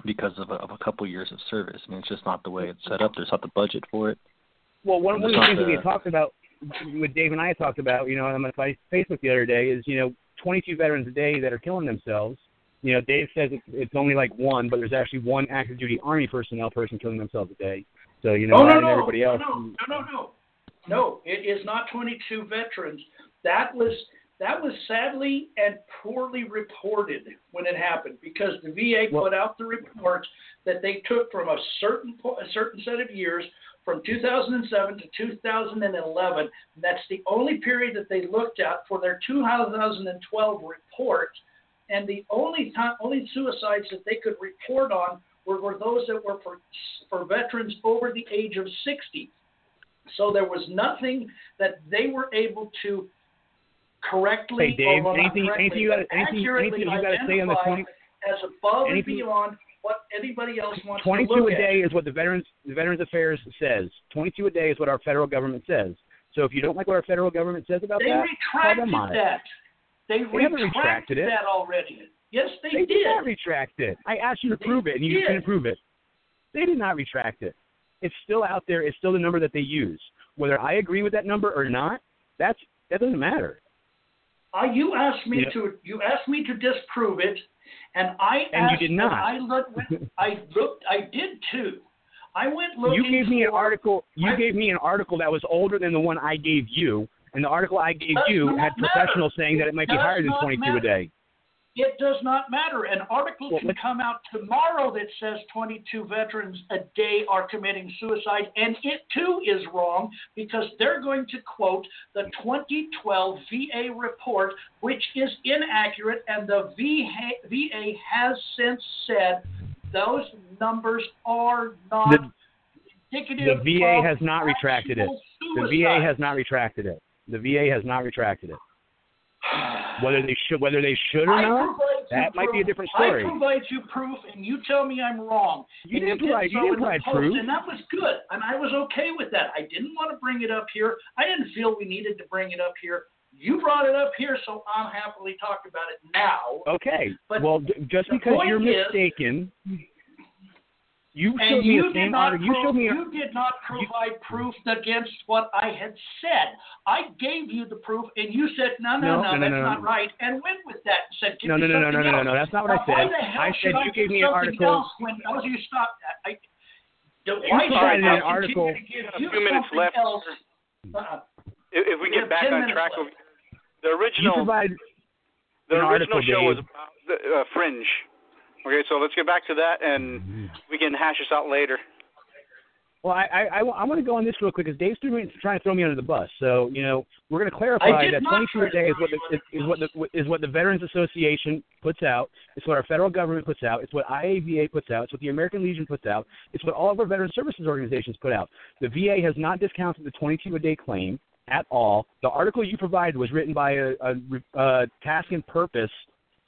because of a, of a couple years of service. I mean, it's just not the way it's set up. There's not the budget for it. Well, one, one of the things that we talked about, what Dave and I talked about, you know, on my Facebook the other day is, you know, 22 veterans a day that are killing themselves. You know, Dave says it's, it's only like one, but there's actually one active duty Army personnel person killing themselves a day. So, you know, oh no and no everybody else. no no no no no! It is not 22 veterans. That was that was sadly and poorly reported when it happened because the VA Well- put out the report that they took from a certain po- a certain set of years from 2007 to 2011. And that's the only period that they looked at for their 2012 report. And the only time, only suicides that they could report on were, were those that were for for veterans over the age of 60. So there was nothing that they were able to correctly Hey, Dave, or anything- correctly, anything you gotta- anything- accurately anything you gotta say on the identify 20 as above and beyond what anybody else wants to 22 look a at. day is what the Veterans the Veterans Affairs says. 22 a day is what our federal government says. So if you don't like what our federal government says about They that, retracted that. They, They retracted retracted it. that already. Yes, they, They did. did not retract it. I asked you to They prove it, and you did. couldn't prove it. They did not retract it. It's still out there. It's still the number that they use. Whether I agree with that number or not, that's that doesn't matter. Uh, you asked me know- to you asked me to disprove it, and I And you did not. I looked. I looked. I did too. I went looking. You gave me an article. You I- gave me an article that was older than the one I gave you, and the article I gave Does you had matter. professionals saying that it might be higher than not 22 a day. It does not matter. An article Well, can come out tomorrow that says 22 veterans a day are committing suicide, and it too is wrong because they're going to quote the 2012 VA report, which is inaccurate, and the VA, VA has since said those numbers are not The- indicative. The VA has not retracted it. actual The. VA has not retracted it. The VA has not retracted it. Whether they should, whether they should or I not, you that might be a different story. I provide you proof, and you tell me I'm wrong. You And didn't did provide- you so didn't in provide proof. and that was good, and I was okay with that. I didn't want to bring it up here. I didn't feel we needed to bring it up here. You brought it up here, so I'm happily talk about it now. Okay. But well, d- just because you're is- mistaken, You And showed me you the did same not article. You prove, showed me. a- you did not provide proof against what I had said. I gave you the proof, and you said, no, no, No, no, no, no, that's no, not no. right, and went with that and said, give No, me no, no, no, something no, no, no, that's not what I Now, said. Why the hell I should said you give gave me an something article- Else when else you stop? I, I, the, You why should provided I an continue article- to give A you few minutes something left. Else? Uh-uh. If, if we We get back on track, left. the original the original article, show was about the uh, Fringe. Okay, so let's get back to that, and mm-hmm. we can hash this out later. Well, I I, I, want to go on this real quick because Dave's trying to throw me under the bus. So you know we're going to clarify that 22 a day is throw what the, is, is what the is what the Veterans Association puts out. It's what our federal government puts out. It's what IAVA puts out. It's what the American Legion puts out. It's what all of our veteran services organizations put out. The VA has not discounted the 22 a day claim at all. The article you provided was written by a, a, a Task and Purpose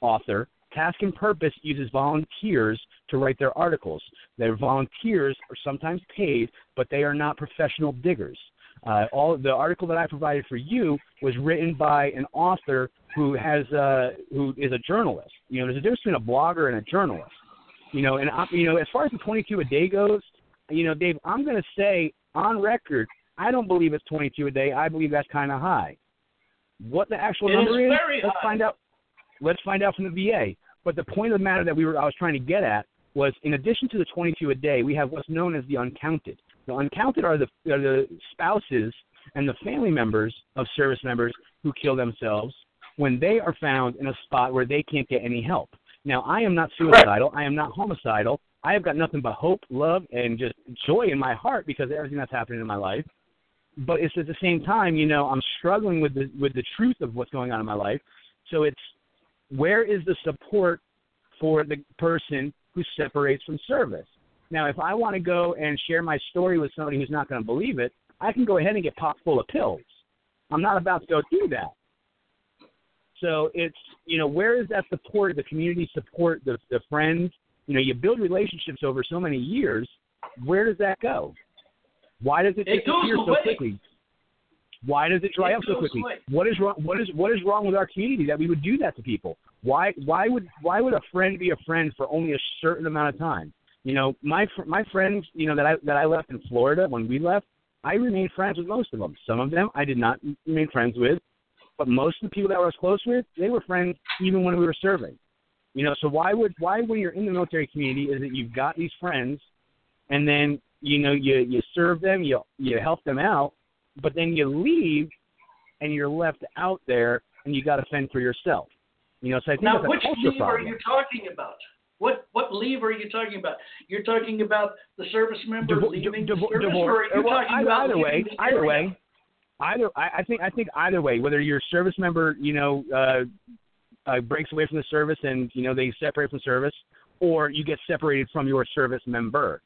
author. Task and Purpose uses volunteers to write their articles. Their volunteers are sometimes paid, but they are not professional diggers. Uh, all the article that I provided for you was written by an author who has uh, who is a journalist. You know, there's a difference between a blogger and a journalist. You know, and you know, as far as the 22 a day goes, you know, Dave, I'm going to say on record, I don't believe it's 22 a day. I believe that's kind of high. What the actual It number is is, let's high. find out. Let's find out from the VA. But the point of the matter that we were I was trying to get at was, in addition to the 22 a day, we have what's known as the uncounted. The uncounted are the are the spouses and the family members of service members who kill themselves when they are found in a spot where they can't get any help. Now, I am not suicidal. I am not homicidal. I have got nothing but hope, love, and just joy in my heart because of everything that's happening in my life. But it's at the same time, you know, I'm struggling with the with the truth of what's going on in my life. So it's where is the support for the person who separates from service? Now, if I want to go and share my story with somebody who's not going to believe it, I can go ahead and get popped full of pills. I'm not about to go do that. So it's you know where is that support, the community support, the the friends? You know, you build relationships over so many years. Where does that go? Why does it, It disappear so quickly? Why does it dry up so quickly? away. What is wrong? What is what is wrong with our community that we would do that to people? Why why would why would a friend be a friend for only a certain amount of time? You know, my fr- my friends, you know that I that I left in Florida when we left, I remained friends with most of them. Some of them I did not remain friends with, but most of the people that I was close with, they were friends even when we were serving. You know, so why would why when you're in the military community is that you've got these friends, and then you know you you serve them, you you help them out, but then you leave, and you're left out there, and you got to fend for yourself. You know, so I think Now, which leave are you talking about? What what leave are you talking about? You're talking about the service member Divo- leaving divo- the service, divorce- or are you well, talking either, about either way, the either way, either I, I think I think either way, whether your service member, you know, uh, uh, breaks away from the service and you know they separate from service, or you get separated from your service member.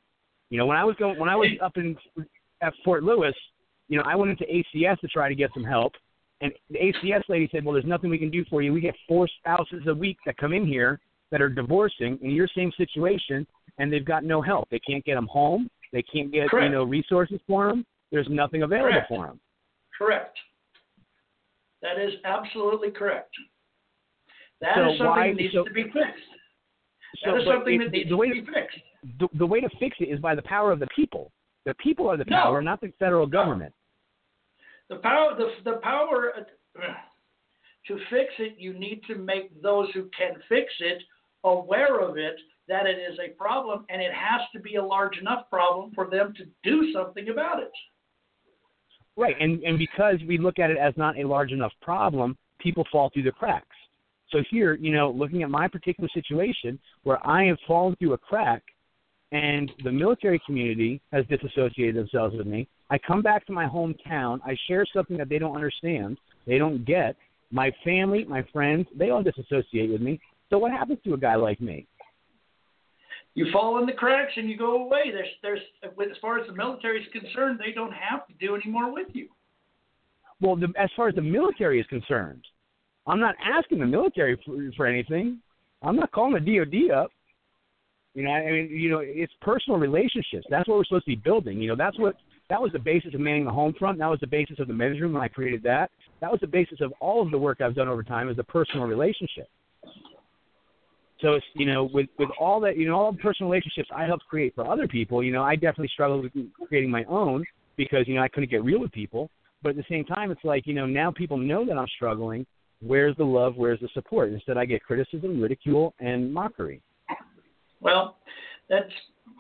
You know, when I was going, when I was up in at Fort Lewis, you know, I went into ACS to try to get some help, and the ACS lady said, "Well, there's nothing we can do for you. We get four spouses a week that come in here that are divorcing in your same situation, and they've got no help. They can't get them home. They can't get Correct. you know resources for them. There's nothing available Correct. for them. Correct. That is absolutely correct. That So is something why- that needs so- to be fixed. So, that is something that needs the way to be fixed. the, the way to fix it is by the power of the people. The people are the No. power, not the federal government. The power, the the power uh, to fix it, you need to make those who can fix it aware of it that it is a problem, and it has to be a large enough problem for them to do something about it. Right, and and because we look at it as not a large enough problem, people fall through the cracks. So here, you know, looking at my particular situation where I have fallen through a crack, and the military community has disassociated themselves with me. I come back to my hometown. I share something that they don't understand, they don't get. My family, my friends, they all disassociate with me. So what happens to a guy like me? You fall in the cracks and you go away. There's, there's, as far as the military is concerned, they don't have to do any more with you. Well, the, as far as the military is concerned, I'm not asking the military for, for anything. I'm not calling the DoD up. You know, I mean, you know, it's personal relationships. That's what we're supposed to be building. You know, that's what that was the basis of manning the home front. That was the basis of the men's room when I created that. That was the basis of all of the work I've done over time is a personal relationship. So it's you know with with all that you know all the personal relationships I helped create for other people, you know I definitely struggled with creating my own because you know I couldn't get real with people. But at the same time, it's like you know now people know that I'm struggling. Where's the love? Where's the support? Instead, I get criticism, ridicule, and mockery. Well, that's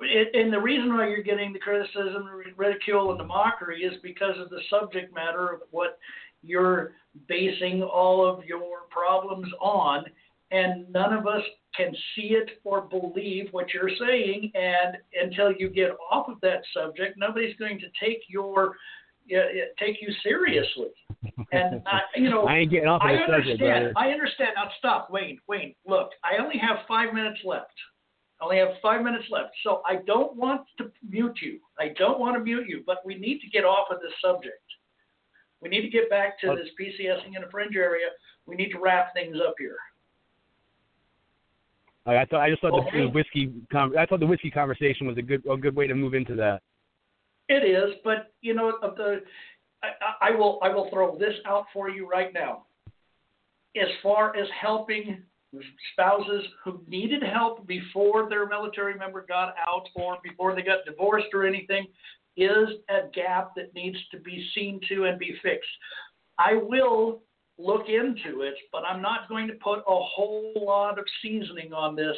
it, and the reason why you're getting the criticism, the ridicule, and the mockery is because of the subject matter of what you're basing all of your problems on, and none of us can see it or believe what you're saying. And until you get off of that subject, nobody's going to take your take you seriously. And I, you know, I ain't getting off of I the subject, understand. I understand. Now stop, Wayne. Wayne, look, I only have five minutes left. I only have five minutes left, so I don't want to mute you. I don't want to mute you, but we need to get off of this subject. We need to get back to this PCSing in a fringe area. We need to wrap things up here. I thought I just thought the, Okay. the whiskey I thought the whiskey conversation was a good a good way to move into that. It is, but you know, the, I I will I will throw this out for you right now. As far as helping spouses who needed help before their military member got out or before they got divorced or anything, is a gap that needs to be seen to and be fixed. I will look into it, but I'm not going to put a whole lot of seasoning on this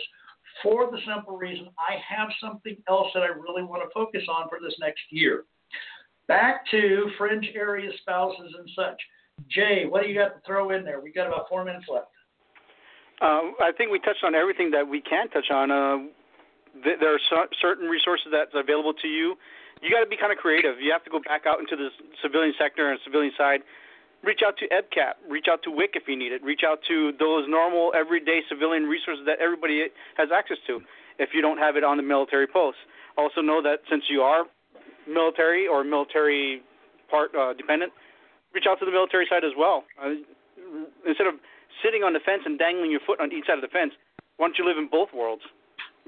for the simple reason I have something else that I really want to focus on for this next year. Back to fringe area spouses and such. Jay, what do you got to throw in there? We've got about four minutes left. Uh, I think we touched on everything that we can touch on. Uh, th- there are cer- certain resources that's available to you. You got to be kind of creative. You have to go back out into the civilian sector and civilian side. Reach out to EBCAP. Reach out to WIC if you need it. Reach out to those normal, everyday civilian resources that everybody has access to if you don't have it on the military post. Also know that since you are military or military part uh, dependent, reach out to the military side as well. Uh, instead of sitting on the fence and dangling your foot on each side of the fence, why don't you live in both worlds?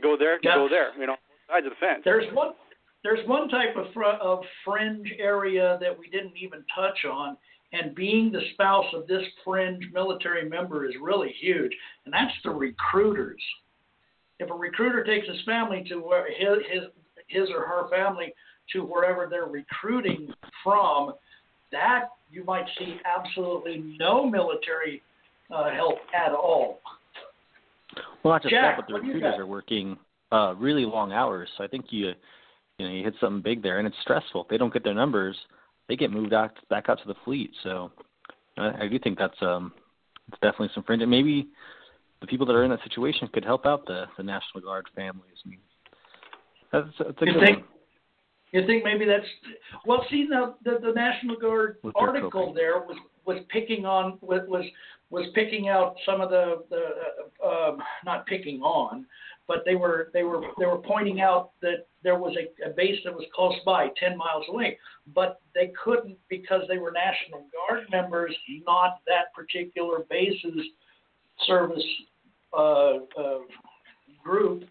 Go there, Yeah. go there. You know, sides of the fence. There's one there's one type of fr- of fringe area that we didn't even touch on, and being the spouse of this fringe military member is really huge, and that's the recruiters. If a recruiter takes his family to where his his, his or her family to wherever they're recruiting from, that you might see absolutely no military uh, help at all. Well, not just Jack, that, but the what do you recruiters are working uh, really long hours. So I think you, you know, you hit something big there, and it's stressful. If they don't get their numbers, they get moved out back out to the fleet. So I, I do think that's um, it's definitely some fringe. And maybe the people that are in that situation could help out the the National Guard families. I mean, that's, that's a You good think? one. You think maybe that's well? See, now the, the National Guard With article there was was picking on was was was picking out some of the the uh, um, not picking on, but they were they were they were pointing out that there was a, a base that was close by, ten miles away, but they couldn't because they were National Guard members, not that particular base's service uh, uh, group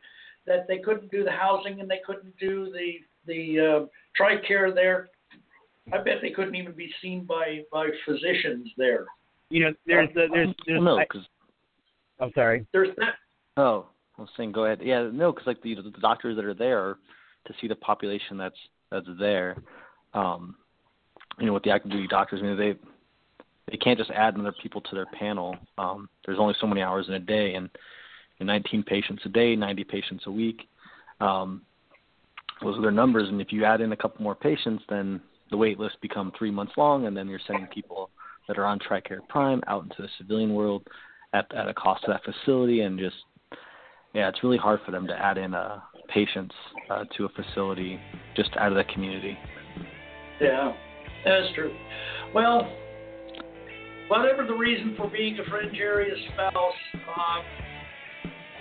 that they couldn't do the housing and they couldn't do the the uh, TRICARE there. I bet they couldn't even be seen by by physicians there. You know, there's the, there's there's no, I, because I'm sorry. There's that. oh, I was saying, go ahead. Yeah, no, because like the the doctors that are there to see the population that's that's there. Um, you know, with the active duty doctors, I mean, they they can't just add another people to their panel. Um, there's only so many hours in a day, and you know, 19 patients a day, 90 patients a week. Um, those are their numbers, and if you add in a couple more patients, then the wait list become three months long, and then you're sending people that are on TRICARE Prime out into the civilian world at at a cost to that facility, and just yeah, it's really hard for them to add in uh, patients uh, to a facility just out of the community. Yeah, that's true. Well, whatever the reason for being a fringe area spouse, um,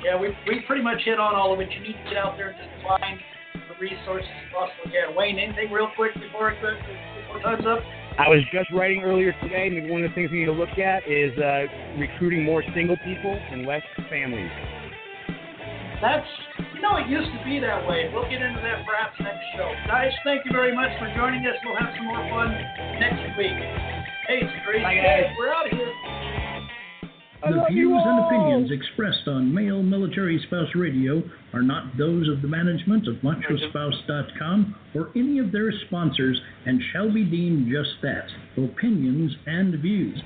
yeah, we we pretty much hit on all of it. You need to get out there and just find the resources you possibly can. Wayne, anything real quick before before time's up? I was just writing earlier today. Maybe one of the things we need to look at is uh, recruiting more single people and less families. That's, you know, it used to be that way. We'll get into that perhaps next show. Guys, thank you very much for joining us. We'll have some more fun next week. Hey, it's great Bye, guys. We're out of here. The views and opinions expressed on Male Military Spouse Radio are not those of the management of MachoSpouse.com or any of their sponsors and shall be deemed just that opinions and views.